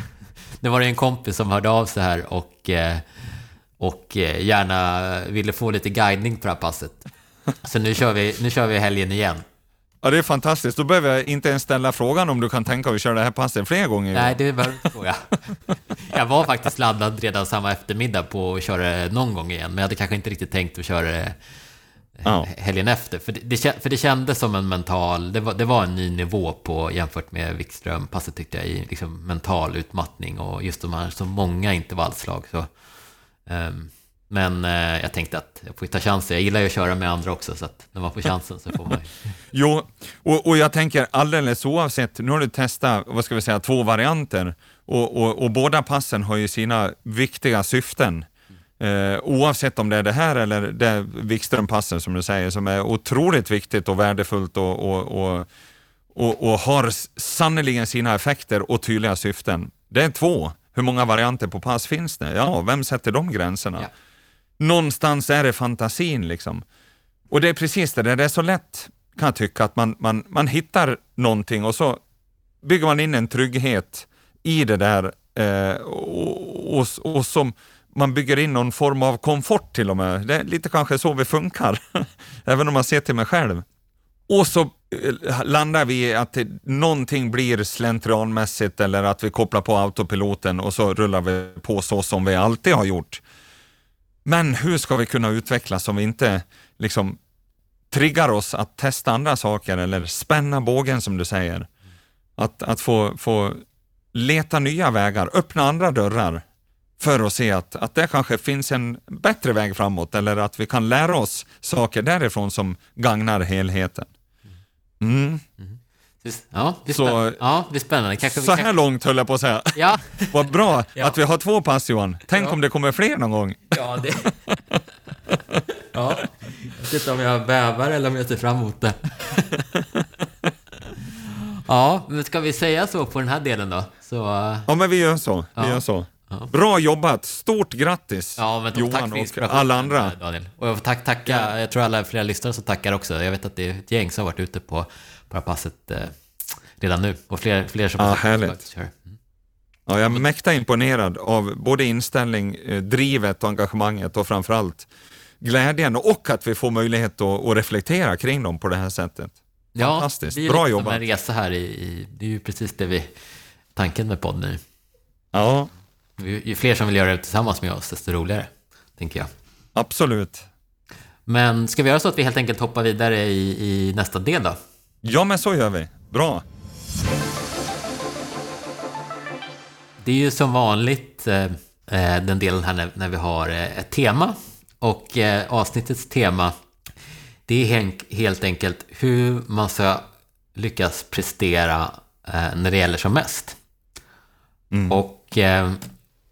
nu var det en kompis som hörde av sig här och, eh, och eh, gärna ville få lite guidning på det här passet. Så nu kör vi, nu kör vi helgen igen. Ja, det är fantastiskt. Då behöver jag inte ens ställa frågan om du kan tänka dig att köra det här passet fler gånger. Nej, det behöver inte fråga. Jag var faktiskt laddad redan samma eftermiddag på att köra det någon gång igen, men jag hade kanske inte riktigt tänkt att köra det Ja. helgen efter. För det, för det kändes som en mental, det var, det var en ny nivå på jämfört med Wikström-passet tyckte jag, i liksom mental utmattning och just de här så många intervallslag. Så, ehm, men eh, jag tänkte att jag får ta chansen. Jag gillar ju att köra med andra också, så att när man får chansen så får man ju- Jo, och, och jag tänker alldeles oavsett, nu har du testat, vad ska vi säga, två varianter och, och, och båda passen har ju sina viktiga syften. Eh, oavsett om det är det här eller det Wikström-passen som du säger, som är otroligt viktigt och värdefullt och, och, och, har sannoliken sina effekter och tydliga syften. Det är två. Hur många varianter på pass finns det? Ja, vem sätter de gränserna? Ja. Någonstans är det fantasin liksom. Och det är precis det, där, det är så lätt kan jag tycka att man, man, man hittar någonting och så bygger man in en trygghet i det där eh, och, och, och som man bygger in någon form av komfort till och med. Det är lite kanske så vi funkar, även om man ser till mig själv. Och så eh, landar vi i att det, någonting blir slentrianmässigt eller att vi kopplar på autopiloten och så rullar vi på så som vi alltid har gjort. Men hur ska vi kunna utvecklas om vi inte liksom triggar oss att testa andra saker eller spänna bågen som du säger? Att, att få, få leta nya vägar, öppna andra dörrar för att se att, att det kanske finns en bättre väg framåt eller att vi kan lära oss saker därifrån som gagnar helheten. Mm. mm. Ja, det är, Så- spänn- ja, det är spännande. Kanske Så kan- här långt höll jag på att säga. Ja, Vad bra Ja. att vi har två pass Johan. Tänk Ja. om det kommer fler någon gång. ja det... Ja, jag vet inte om jag bävar eller om jag ser fram emot det. Ja, men ska vi säga så på den här delen då? Så... Ja, men vi gör så. Vi gör så. Bra jobbat! Stort grattis Ja, Johan och alla andra. Daniel. Och jag får tack, tacka, jag tror alla flera lyssnare som tackar också. Jag vet att det är ett gäng som har varit ute på, på det här passet eh, redan nu. Och fler, fler som har härligt. Mm. Ja, jag är mäkta imponerad av både inställning, eh, drivet och engagemanget och framförallt glädjen och att vi får möjlighet att, att reflektera kring dem på det här sättet. Ja, Fantastiskt. det är Bra jobbat. som en resa här i, i... Det är ju precis det vi... Tanken med podden är. Ja, Ju ju fler som vill göra det tillsammans med oss, desto roligare, tänker jag. absolut. Men ska vi göra så att vi helt enkelt hoppar vidare i, i nästa del då? Ja, men så gör vi. Bra. Det är ju som vanligt eh, eh, den delen här när, när vi har eh, ett tema. Och eh, avsnittets tema, det är helt, enkelt hur man ska lyckas prestera eh, när det gäller som mest. Och eh,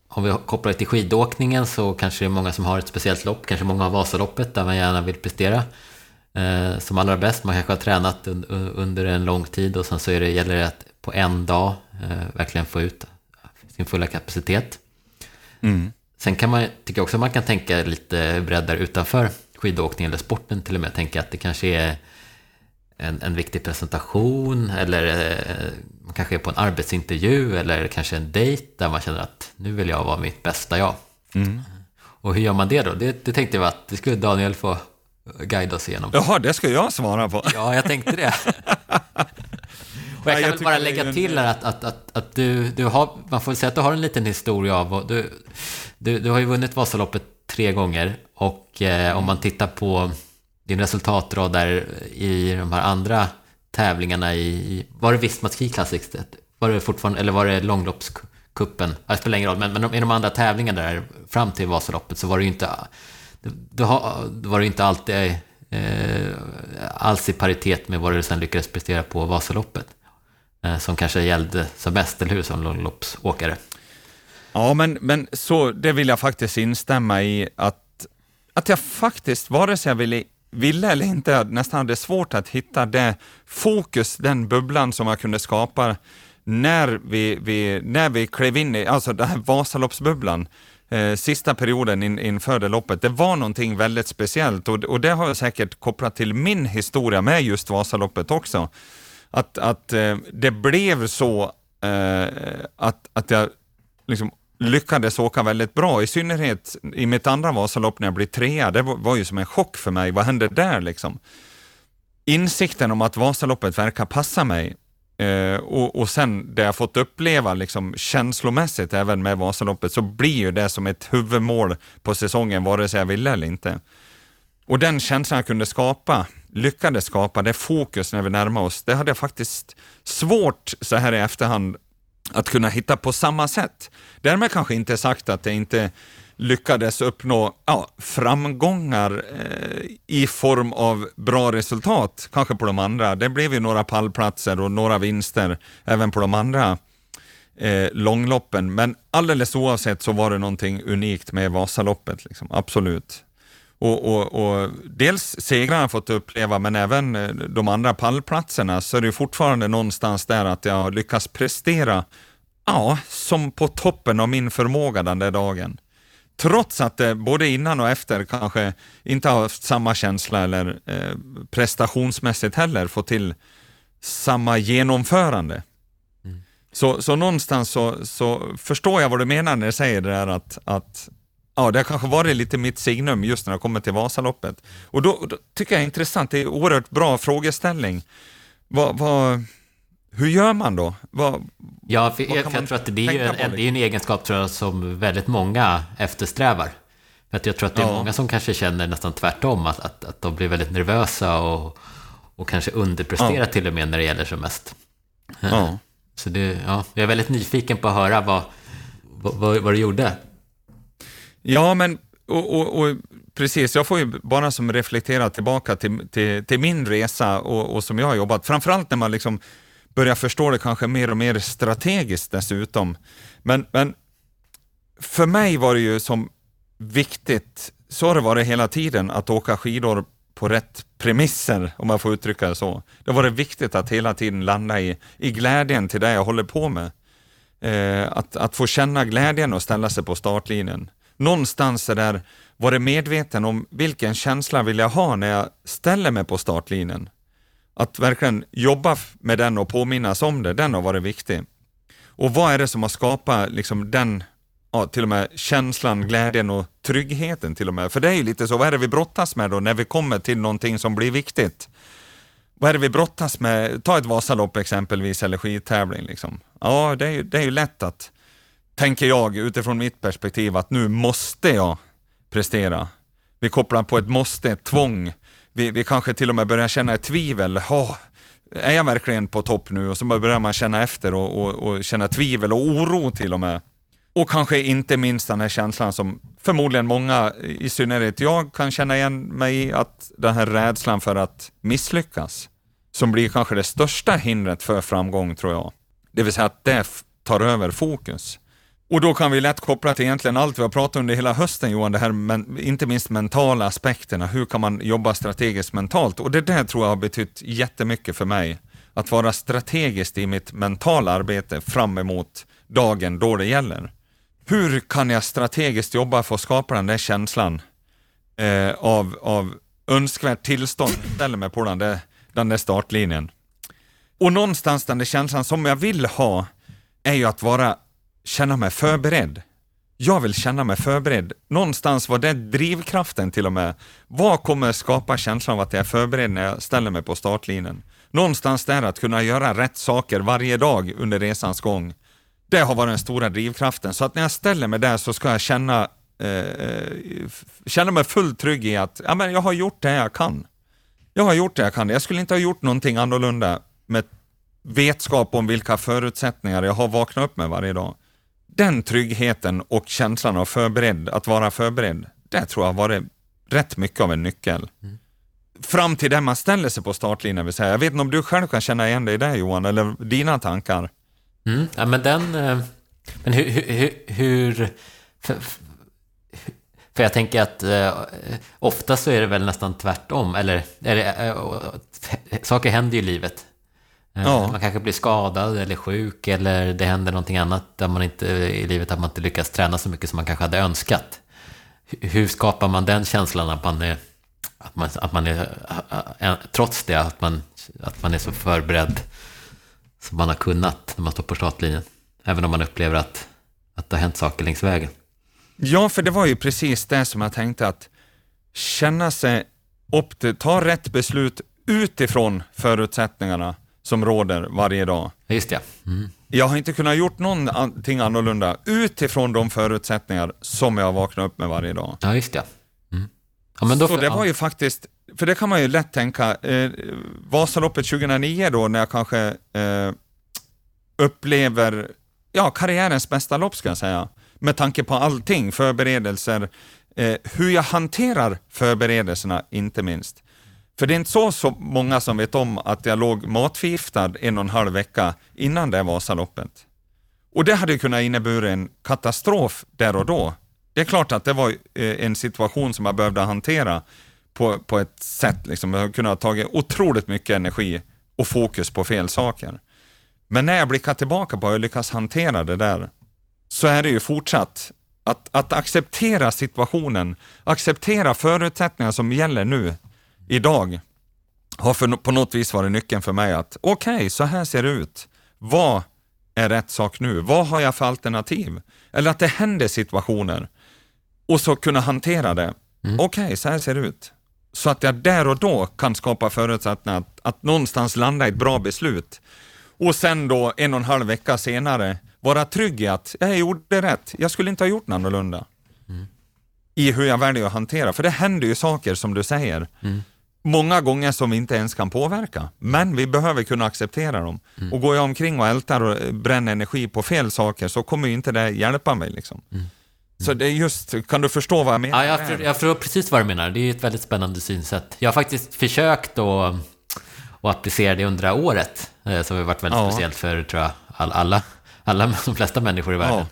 om vi kopplar det till skidåkningen så kanske det är många som har ett speciellt lopp, kanske många har Vasaloppet där man gärna vill prestera som allra bäst. Man kanske har tränat un, un, under en lång tid och sen så är det, gäller det att på en dag eh, verkligen få ut sin fulla kapacitet. Mm. Sen kan man, tycker jag också man kan tänka lite breddare utanför skidåkning eller sporten till och med. Tänka att det kanske är en, en viktig presentation eller eh, man kanske är på en arbetsintervju eller kanske en dejt där man känner att nu vill jag vara mitt bästa jag. Mm. Och hur gör man det då? Det, det tänkte jag att det skulle Daniel få guida oss igenom. Jaha, det ska jag svara på. Ja, jag tänkte det. Och jag Ja, kan jag väl bara lägga till här att, att, att, att du, du har, man får säga att du har en liten historia av, du, du, du har ju vunnit Vasaloppet tre gånger och eh, om man tittar på din resultatrad där i de här andra tävlingarna i, var det Visma Ski Classics? Var det fortfarande, eller var det långloppskuppen? Det spelar ingen roll, men, men i de andra tävlingarna där fram till Vasaloppet så var det ju inte, då var det inte alltid eh, alls i paritet med vad du sen lyckades prestera på Vasaloppet. Eh, som kanske gällde som mest, eller hur, som långloppsåkare. Ja, men, men så det vill jag faktiskt instämma i att, att jag faktiskt, vare sig jag ville, ville eller inte, nästan hade svårt att hitta det fokus, den bubblan som jag kunde skapa när vi, vi, när vi klev in i, alltså den här Vasaloppsbubblan, eh, sista perioden in, inför det loppet, det var någonting väldigt speciellt och, och det har jag säkert kopplat till min historia med just Vasaloppet också. Att, att eh, det blev så eh, att, att jag liksom lyckades åka väldigt bra, i synnerhet i mitt andra Vasalopp när jag blev trea. Det var, var ju som en chock för mig. Vad hände där liksom? Insikten om att Vasaloppet verkar passa mig eh, och, och sen det jag fått uppleva liksom, känslomässigt även med Vasaloppet så blir ju det som ett huvudmål på säsongen vare sig jag ville eller inte. Och den känslan jag kunde skapa, lyckades skapa, det fokus när vi närmar oss, det hade jag faktiskt svårt så här i efterhand att kunna hitta på samma sätt. Därmed kanske inte sagt att det inte lyckades uppnå ja, framgångar eh, i form av bra resultat, kanske på de andra. Det blev ju några pallplatser och några vinster även på de andra eh, långloppen, men alldeles oavsett så var det någonting unikt med Vasaloppet, liksom. absolut. Och, och, och dels segrarna jag fått uppleva, men även eh, de andra pallplatserna, så är det fortfarande någonstans där att jag har lyckats prestera, ja, som på toppen av min förmåga den där dagen. Trots att det både innan och efter kanske inte har haft samma känsla eller eh, prestationsmässigt heller fått till samma genomförande. Så, så någonstans så, så förstår jag vad du menar när du säger det där att, att ja, det har kanske varit lite mitt signum just när det kommer till Vasaloppet. Och då, då tycker jag det är intressant, det är en oerhört bra frågeställning. Vad, vad, hur gör man då? Vad, Ja, för Vad jag, för jag tror att det är, ju en, på, det är en egenskap tror jag, som väldigt många eftersträvar. Att jag tror att det är ja. många som kanske känner nästan tvärtom, att, att, att de blir väldigt nervösa och, och kanske underpresterar ja. till och med när det gäller som mest. Ja. Så det, ja, jag är väldigt nyfiken på att höra vad, vad, vad du gjorde. Ja, men och, och, och, precis, jag får ju bara som reflektera tillbaka till, till, till min resa och, och, som jag har jobbat, framförallt när man liksom börjar förstå det kanske mer och mer strategiskt dessutom. Men, men för mig var det ju som viktigt, så har det varit hela tiden, att åka skidor på rätt premisser, om man får uttrycka det så. Det var det viktigt att hela tiden landa i, i glädjen till det jag håller på med. Eh, att, att få känna glädjen och ställa sig på startlinjen. Någonstans där var det medveten om vilken känsla vill jag ha när jag ställer mig på startlinjen. Att verkligen jobba med den och påminnas om det, den har varit viktig. Och vad är det som har skapat liksom den ja, till och med känslan, glädjen och tryggheten till och med. För det är ju lite så, vad är det vi brottas med då när vi kommer till någonting som blir viktigt? Vad är det vi brottas med? Ta ett Vasalopp exempelvis, eller skidtävling. Liksom. Ja, det är, ju, det är ju lätt att, tänker jag utifrån mitt perspektiv, att nu måste jag prestera. Vi kopplar på ett måste, ett tvång. Vi, vi kanske till och med börjar känna ett tvivel. Oh, är jag verkligen på topp nu? Och så börjar man känna efter och, och, och känna tvivel och oro till och med. Och kanske inte minst den här känslan som förmodligen många, i synnerhet jag, kan känna igen mig i, att den här rädslan för att misslyckas, som blir kanske det största hindret för framgång, tror jag. Det vill säga att det tar över fokus. Och då kan vi lätt koppla till egentligen allt vi har pratat under hela hösten Johan, det här men, inte minst mentala aspekterna. Hur kan man jobba strategiskt mentalt? Och det där tror jag har betytt jättemycket för mig. Att vara strategiskt i mitt mentala arbete fram emot dagen då det gäller hur kan jag strategiskt jobba för att skapa den där känslan eh, av, av önskvärt tillstånd, Jag ställer mig på den där, den där startlinjen. Och någonstans den där känslan som jag vill ha är ju att vara, känna mig förberedd. Jag vill känna mig förberedd. Någonstans var det drivkraften till och med. Vad kommer skapa känslan av att jag är förberedd när jag ställer mig på startlinjen? Någonstans där att kunna göra rätt saker varje dag under resans gång. Det har varit den stora drivkraften. Så att när jag ställer mig där så ska jag känna, eh, eh känna mig fullt trygg i att ja, men jag har gjort det jag kan. Jag har gjort det jag kan. Jag skulle inte ha gjort någonting annorlunda med vetskap om vilka förutsättningar jag har vaknat upp med varje dag. Den tryggheten och känslan av förberedd, att vara förberedd, det tror jag har varit rätt mycket av en nyckel. Mm. Fram till det man ställer sig på startlinjen, vill säga. Jag vet inte om du själv kan känna igen dig i det Johan, eller dina tankar? Mm, ja, men den... Eh, men hur... hur, hur för, för jag tänker att eh, ofta så är det väl nästan tvärtom. Eller, eller eh, saker händer ju i livet. Eh, ja. Man kanske blir skadad eller sjuk eller det händer någonting annat där man inte, i livet att man inte lyckas träna så mycket som man kanske hade önskat. Hur skapar man den känslan att man är, att man, att man är eh, trots det, att man, att man är så förberedd som man har kunnat när man står på startlinjen. Även om man upplever att, att det har hänt saker längs vägen. Ja, för det var ju precis det som jag tänkte att känna sig upp till, ta rätt beslut utifrån förutsättningarna som råder varje dag. Just det. Mm. Jag har inte kunnat gjort någonting annorlunda utifrån de förutsättningar som jag vaknar upp med varje dag. Ja, just det. Mm. Ja, men då, Så det var ju faktiskt för det kan man ju lätt tänka, eh, Vasaloppet 2009 då när jag kanske eh, upplever ja, karriärens bästa lopp ska jag säga, med tanke på allting, förberedelser, eh, hur jag hanterar förberedelserna inte minst. För det är inte så, så många som vet om att jag låg matförgiftad en och en halv vecka innan det Vasaloppet. Och det hade kunnat innebära en katastrof där och då. Det är klart att det var eh, en situation som jag behövde hantera, på, på ett sätt. Liksom. Jag kunde ha tagit otroligt mycket energi och fokus på fel saker. Men när jag blickar tillbaka på hur jag lyckas hantera det där, så är det ju fortsatt att, att acceptera situationen, acceptera förutsättningar som gäller nu, idag, har för, på något vis varit nyckeln för mig att okej, okay, så här ser det ut. Vad är rätt sak nu? Vad har jag för alternativ? Eller att det händer situationer och så kunna hantera det. Mm. Okej, okay, så här ser det ut så att jag där och då kan skapa förutsättningar att, att någonstans landa i ett bra beslut. Och sen då en och en halv vecka senare vara trygg i att jag gjorde rätt. Jag skulle inte ha gjort något annorlunda. Mm. i hur jag väljer att hantera. För det händer ju saker som du säger. Mm. Många gånger som vi inte ens kan påverka. Men vi behöver kunna acceptera dem. Mm. Och går jag omkring och ältar och bränner energi på fel saker så kommer ju inte det hjälpa mig. Liksom. Så det är just, kan du förstå vad jag menar? Mm. Ja, jag, för, jag förstår precis vad du menar. Det är ett väldigt spännande synsätt. Jag har faktiskt försökt att, att applicera det under året, eh, som har varit väldigt Ja. speciellt för, tror jag, all, alla, alla, de flesta människor i världen.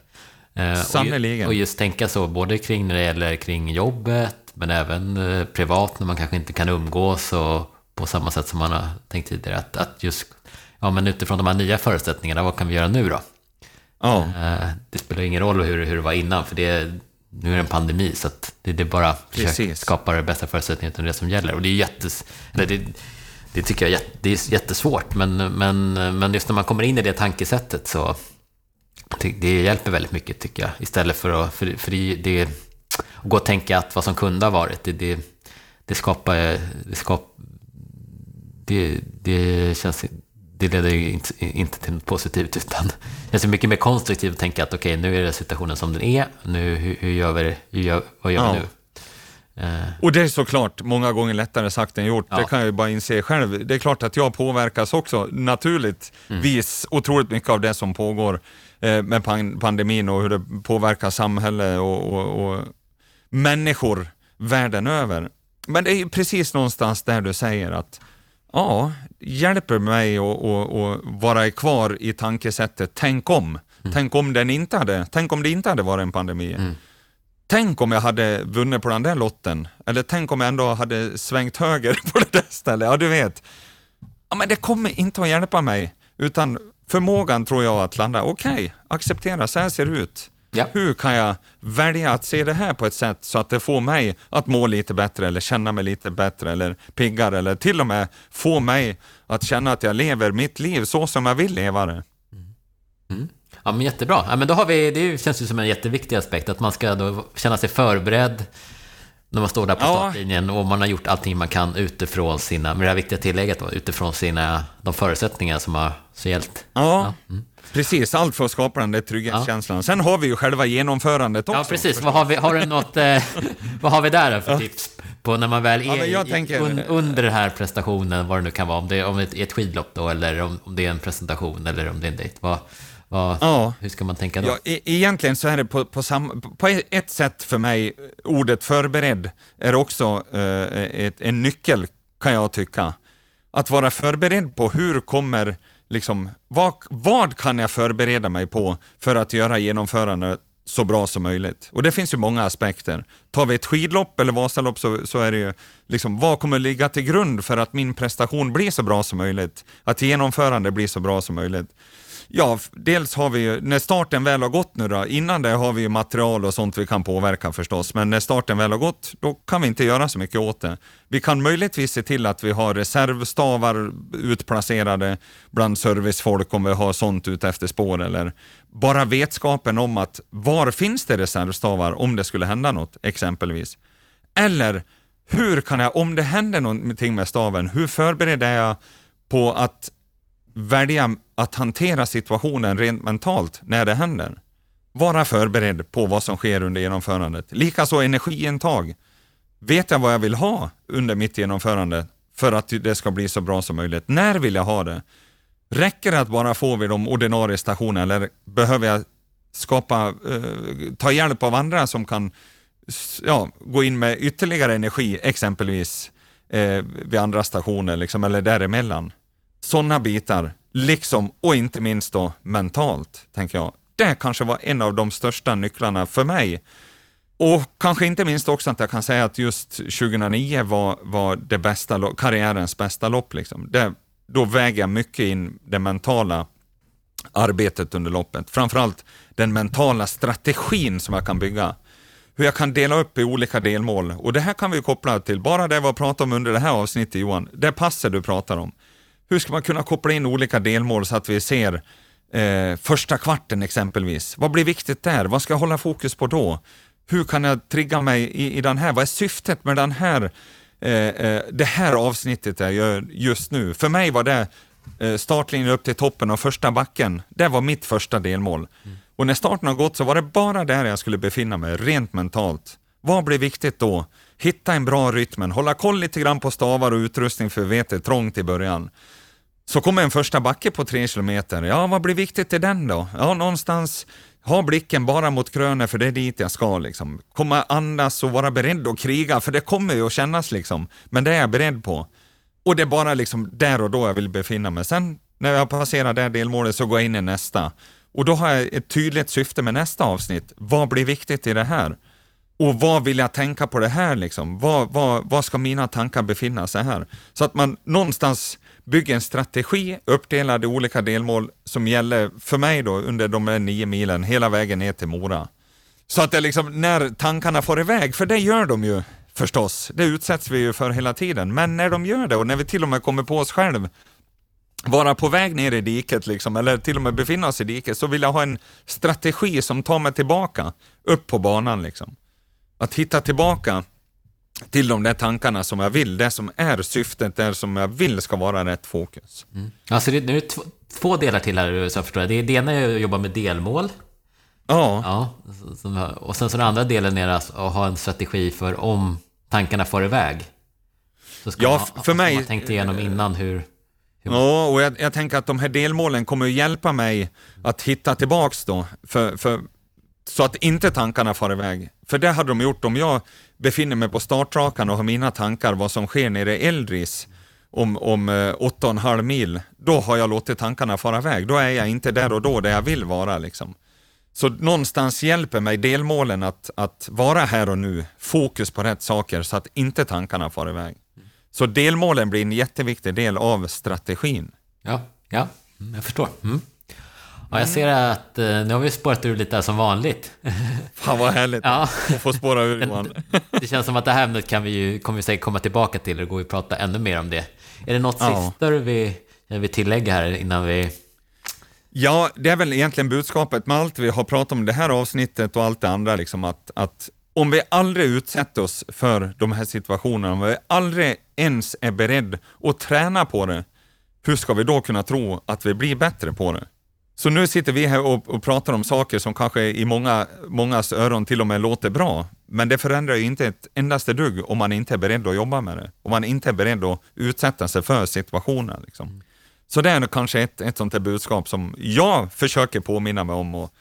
Eh, och ju-. Och just tänka så, både kring när det gäller kring jobbet, men även eh, privat när man kanske inte kan umgås och på samma sätt som man har tänkt tidigare. Att, att just, ja men utifrån de här nya förutsättningarna, vad kan vi göra nu då? Ja, Eh, Det spelar ingen roll hur, hur det var innan, för det, nu är det en pandemi, så det, det är bara att skapa det bästa förutsättningarna utifrån det som gäller. Och det är jättes... Eller det, det tycker jag det är jättesvårt, men, men, men just när man kommer in i det tankesättet så det hjälper väldigt mycket, tycker jag. Istället för att... För, för det, det, att gå och tänka att vad som kunde ha varit, det, det, det skapar... Det, skap, det, det känns... Det leder ju inte, inte till något positivt, utan det är mycket mer konstruktivt att tänka att okej, nu är det situationen som den är. Nu, hur, hur gör vi? Hur gör, vad gör Ja. vi nu? Eh, och det är såklart många gånger lättare sagt än gjort. Ja. Det kan jag ju bara inse själv. Det är klart att jag påverkas också naturligtvis otroligt mycket av det som pågår eh, med pan- pandemin och hur det påverkar samhälle och, och, och människor världen över. Men det är precis någonstans där du säger att ja, hjälper mig att att- att vara kvar i tankesättet tänk om. Tänk om den inte hade, tänk om det inte hade varit en pandemi. Tänk om jag hade vunnit på den där lotten. Eller tänk om jag ändå hade svängt höger på det där stället. Ja, du vet. Ja, men det kommer inte att hjälpa mig. Utan förmågan tror jag att landa, okej, acceptera, så här ser det ut. Ja. Hur kan jag välja att se det här på ett sätt så att det får mig att må lite bättre eller känna mig lite bättre eller piggare eller till och med få mig att känna att jag lever mitt liv så som jag vill leva det. Ja, men jättebra. Ja, men då har vi, det känns ju som en jätteviktig aspekt, att man ska då känna sig förberedd när man står där på Ja. startlinjen och man har gjort allting man kan utifrån sina, med det här viktiga tillägget då, utifrån sina, de förutsättningar som har så gällt. Ja, precis. Allt för att skapa den där trygghetskänslan. Sen har vi ju själva genomförandet också. Ja, precis. Vad har vi, har du något, eh, vad har vi där för tips? På när man väl Ja, är i- tänker- un, under den här prestationen, vad det nu kan vara, om det, om det är ett skidlopp då, eller om, om det är en presentation, eller om det är en dejt. Vad, vad, Ja. Hur ska man tänka då? Ja, e- egentligen så är det på, på, sam, på ett sätt för mig, ordet förberedd är också eh, ett, en nyckel kan jag tycka. Att vara förberedd på hur kommer, liksom, vad, vad kan jag förbereda mig på för att göra genomförandet så bra som möjligt. Och det finns ju många aspekter. Tar vi ett skidlopp eller Vasalopp så, så är det ju, liksom, vad kommer ligga till grund för att min prestation blir så bra som möjligt? Att genomförande blir så bra som möjligt. Ja, dels har vi ju, när starten väl har gått nu då, innan det har vi ju material och sånt vi kan påverka förstås, men när starten väl har gått, då kan vi inte göra så mycket åt det. Vi kan möjligtvis se till att vi har reservstavar utplacerade bland servicefolk om vi har sånt ute efter spår eller bara vetskapen om att var finns det reservstavar om det skulle hända något, exempelvis. Eller hur kan jag, om det händer någonting med staven, hur förbereder jag på att välja att hantera situationen rent mentalt när det händer. Vara förberedd på vad som sker under genomförandet. Likaså energiintag. Vet jag vad jag vill ha under mitt genomförande för att det ska bli så bra som möjligt? När vill jag ha det? Räcker det att bara få vid de ordinarie stationerna eller behöver jag skapa, eh, ta hjälp av andra som kan ja, gå in med ytterligare energi, exempelvis eh, vid andra stationer liksom, eller däremellan? Sådana bitar, liksom, och inte minst då mentalt, tänker jag. Det kanske var en av de största nycklarna för mig. Och kanske inte minst också att jag kan säga att just 2009 var, var det bästa, karriärens bästa lopp. Liksom. Det, då väger jag mycket in det mentala arbetet under loppet. Framförallt den mentala strategin som jag kan bygga. Hur jag kan dela upp i olika delmål. Och det här kan vi koppla till, bara det vi har pratat om under det här avsnittet Johan, det passet du pratar om. Hur ska man kunna koppla in olika delmål så att vi ser eh, första kvarten exempelvis? Vad blir viktigt där? Vad ska jag hålla fokus på då? Hur kan jag trigga mig i, i den här? Vad är syftet med den här, eh, eh, det här avsnittet jag gör just nu? För mig var det eh, startlinjen upp till toppen och första backen. Det var mitt första delmål. Och när starten har gått så var det bara där jag skulle befinna mig, rent mentalt. Vad blir viktigt då? Hitta en bra rytmen, hålla koll lite grann på stavar och utrustning för vi vet det är trångt i början. Så kommer en första backe på tre kilometer. Ja, vad blir viktigt i den då? Ja, någonstans ha blicken bara mot krönet för det är dit jag ska. Liksom. Komma andas och vara beredd att kriga, för det kommer ju att kännas liksom. Men det är jag beredd på. Och det är bara liksom där och då jag vill befinna mig. Sen när jag passerar det delmålet så går jag in i nästa. Och då har jag ett tydligt syfte med nästa avsnitt. Vad blir viktigt i det här? Och vad vill jag tänka på det här liksom? Vad, vad, vad ska mina tankar befinna sig här? Så att man någonstans bygger en strategi uppdelad i olika delmål som gäller för mig då under de här nio milen hela vägen ner till Mora. Så att det liksom, när tankarna får iväg, för det gör de ju förstås, det utsätts vi ju för hela tiden, men när de gör det och när vi till och med kommer på oss själv vara på väg ner i diket, liksom, eller till och med befinna oss i diket, så vill jag ha en strategi som tar mig tillbaka, upp på banan. Liksom. Att hitta tillbaka till de där tankarna som jag vill, det som är syftet, det som jag vill ska vara rätt fokus. Mm. Alltså det, nu är det två, delar till här, så jag förstår. Det, det ena är att jobba med delmål. Ja. ja och sen så den andra delen är att ha en strategi för om tankarna får iväg. Så ska ja, man, för mig... Man tänkt igenom innan hur... hur Ja, och jag, jag, tänker att de här delmålen kommer att hjälpa mig att hitta tillbaks då, för, för, så att inte tankarna far iväg. För det hade de gjort om jag befinner mig på startrakan och har mina tankar vad som sker nere i Eldris om, om eh, åtta och en halv mil, då har jag låtit tankarna fara iväg. Då är jag inte där och då där jag vill vara. Liksom. Så någonstans hjälper mig delmålen att, att vara här och nu, fokus på rätt saker så att inte tankarna far iväg. Så delmålen blir en jätteviktig del av strategin. Ja, ja jag förstår. Mm. Ja, jag ser att eh, nu har vi spårat ur lite som vanligt. Fan vad härligt ja. att få spåra ur Johan. Det känns som att det här ämnet kan vi ju, kommer vi säkert komma tillbaka till och går att prata ännu mer om det. Är det något ja. sista du vill, vill tillägga här innan vi... Ja, det är väl egentligen budskapet med allt vi har pratat om det här avsnittet och allt det andra, liksom att, att om vi aldrig utsätter oss för de här situationerna, om vi aldrig ens är beredd att träna på det, hur ska vi då kunna tro att vi blir bättre på det? Så nu sitter vi här och, och, pratar om saker som kanske i många, mångas öron till och med låter bra, men det förändrar ju inte ett endaste dugg om man inte är beredd att jobba med det. Om man inte är beredd att utsätta sig för situationen. Liksom. Mm. Så det är kanske ett, ett sånt här budskap som jag försöker påminna mig om och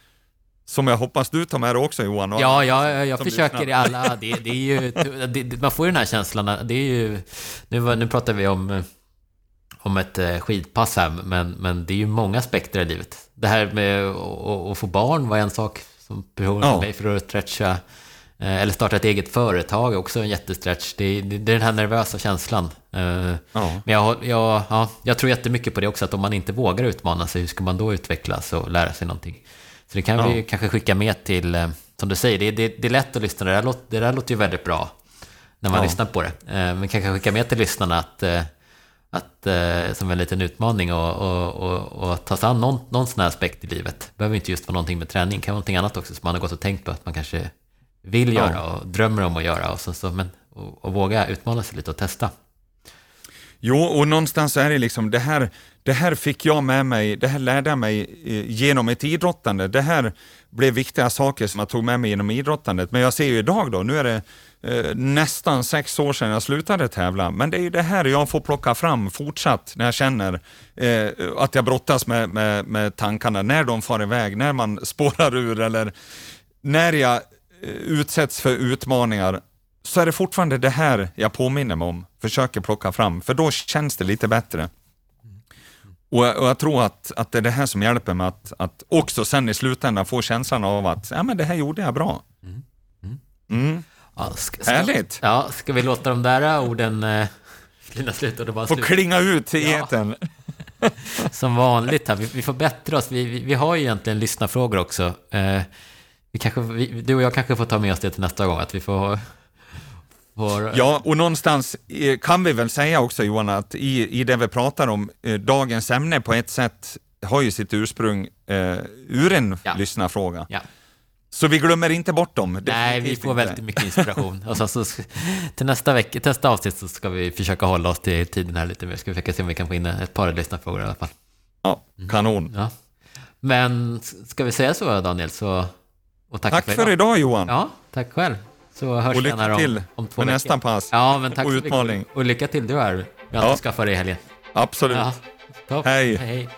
som jag hoppas du tar med dig också Johan. Ja, ja, jag försöker i alla. Det, det är ju, det, man får ju den här känslan. Det är ju, nu, nu pratar vi om om ett eh, skidpass här, men, men det är ju många aspekter i livet. Det här med att få barn var en sak som person för mig för att stretcha. Eh, eller starta ett eget företag är också en jättestretch. Det, det, det är den här nervösa känslan. Eh, ja. Men jag, jag, ja, jag tror jättemycket på det också, att om man inte vågar utmana sig, hur ska man då utvecklas och lära sig någonting? Så det kan ja. vi kanske skicka med till, som du säger, det, det, det är lätt att lyssna. Det där, låter, det där låter ju väldigt bra när man ja. lyssnar på det. Men kanske skicka med till lyssnarna att att, eh, som en liten utmaning och, och, och, och ta sig an någon, någon sån här aspekt i livet. Det behöver inte just vara någonting med träning, det kan vara någonting annat också som man har gått och tänkt på att man kanske vill göra och drömmer om att göra och, så, så, men, och, och våga utmana sig lite och testa. Jo, och någonstans är det liksom, det här, det här fick jag med mig, det här lärde jag mig eh, genom ett idrottande. Det här blev viktiga saker som jag tog med mig genom idrottandet. Men jag ser ju idag då, nu är det eh, nästan sex år sedan jag slutade tävla, men det är det här jag får plocka fram fortsatt när jag känner eh, att jag brottas med, med, med tankarna, när de far iväg, när man spårar ur eller när jag eh, utsätts för utmaningar så är det fortfarande det här jag påminner mig om, försöker plocka fram, för då känns det lite bättre. Och jag, och jag tror att, att det är det här som hjälper mig att, att också sen i slutändan få känslan av att ja, men det här gjorde jag bra. Mm. Mm. Ja, ska, ska, Härligt! Ja, ska vi låta de där orden eh, slut och det bara Få klinga ut i ja. eten. Som vanligt här, vi, vi får bättra oss. Vi, vi, vi, har ju egentligen lyssnarfrågor också. Eh, vi kanske, vi, du och jag kanske får ta med oss det till nästa gång, att vi får. Ja, och någonstans eh, kan vi väl säga också Johan, att i, i det vi pratar om, eh, dagens ämne på ett sätt har ju sitt ursprung eh, ur en ja. lyssnarfråga. Ja. Så vi glömmer inte bort dem. Nej, vi får inte. väldigt mycket inspiration. och så, så, till nästa, vecka, till nästa avsnitt så ska vi försöka hålla oss till tiden här lite mer. Ska vi försöka se om vi kan få in ett par lyssnarfrågor i alla fall. Ja, kanon. Ja. Men ska vi säga så Daniel, så... Och tack, tack för, idag. idag Johan. Ja, tack själv. Så hörs Och lycka gärna till om två veckor. nästa pass Ja, men tack och utmaning. Och lycka till du här. Vi har Ja. inte skaffat dig i helgen. Absolut. Ja. Hej. hej.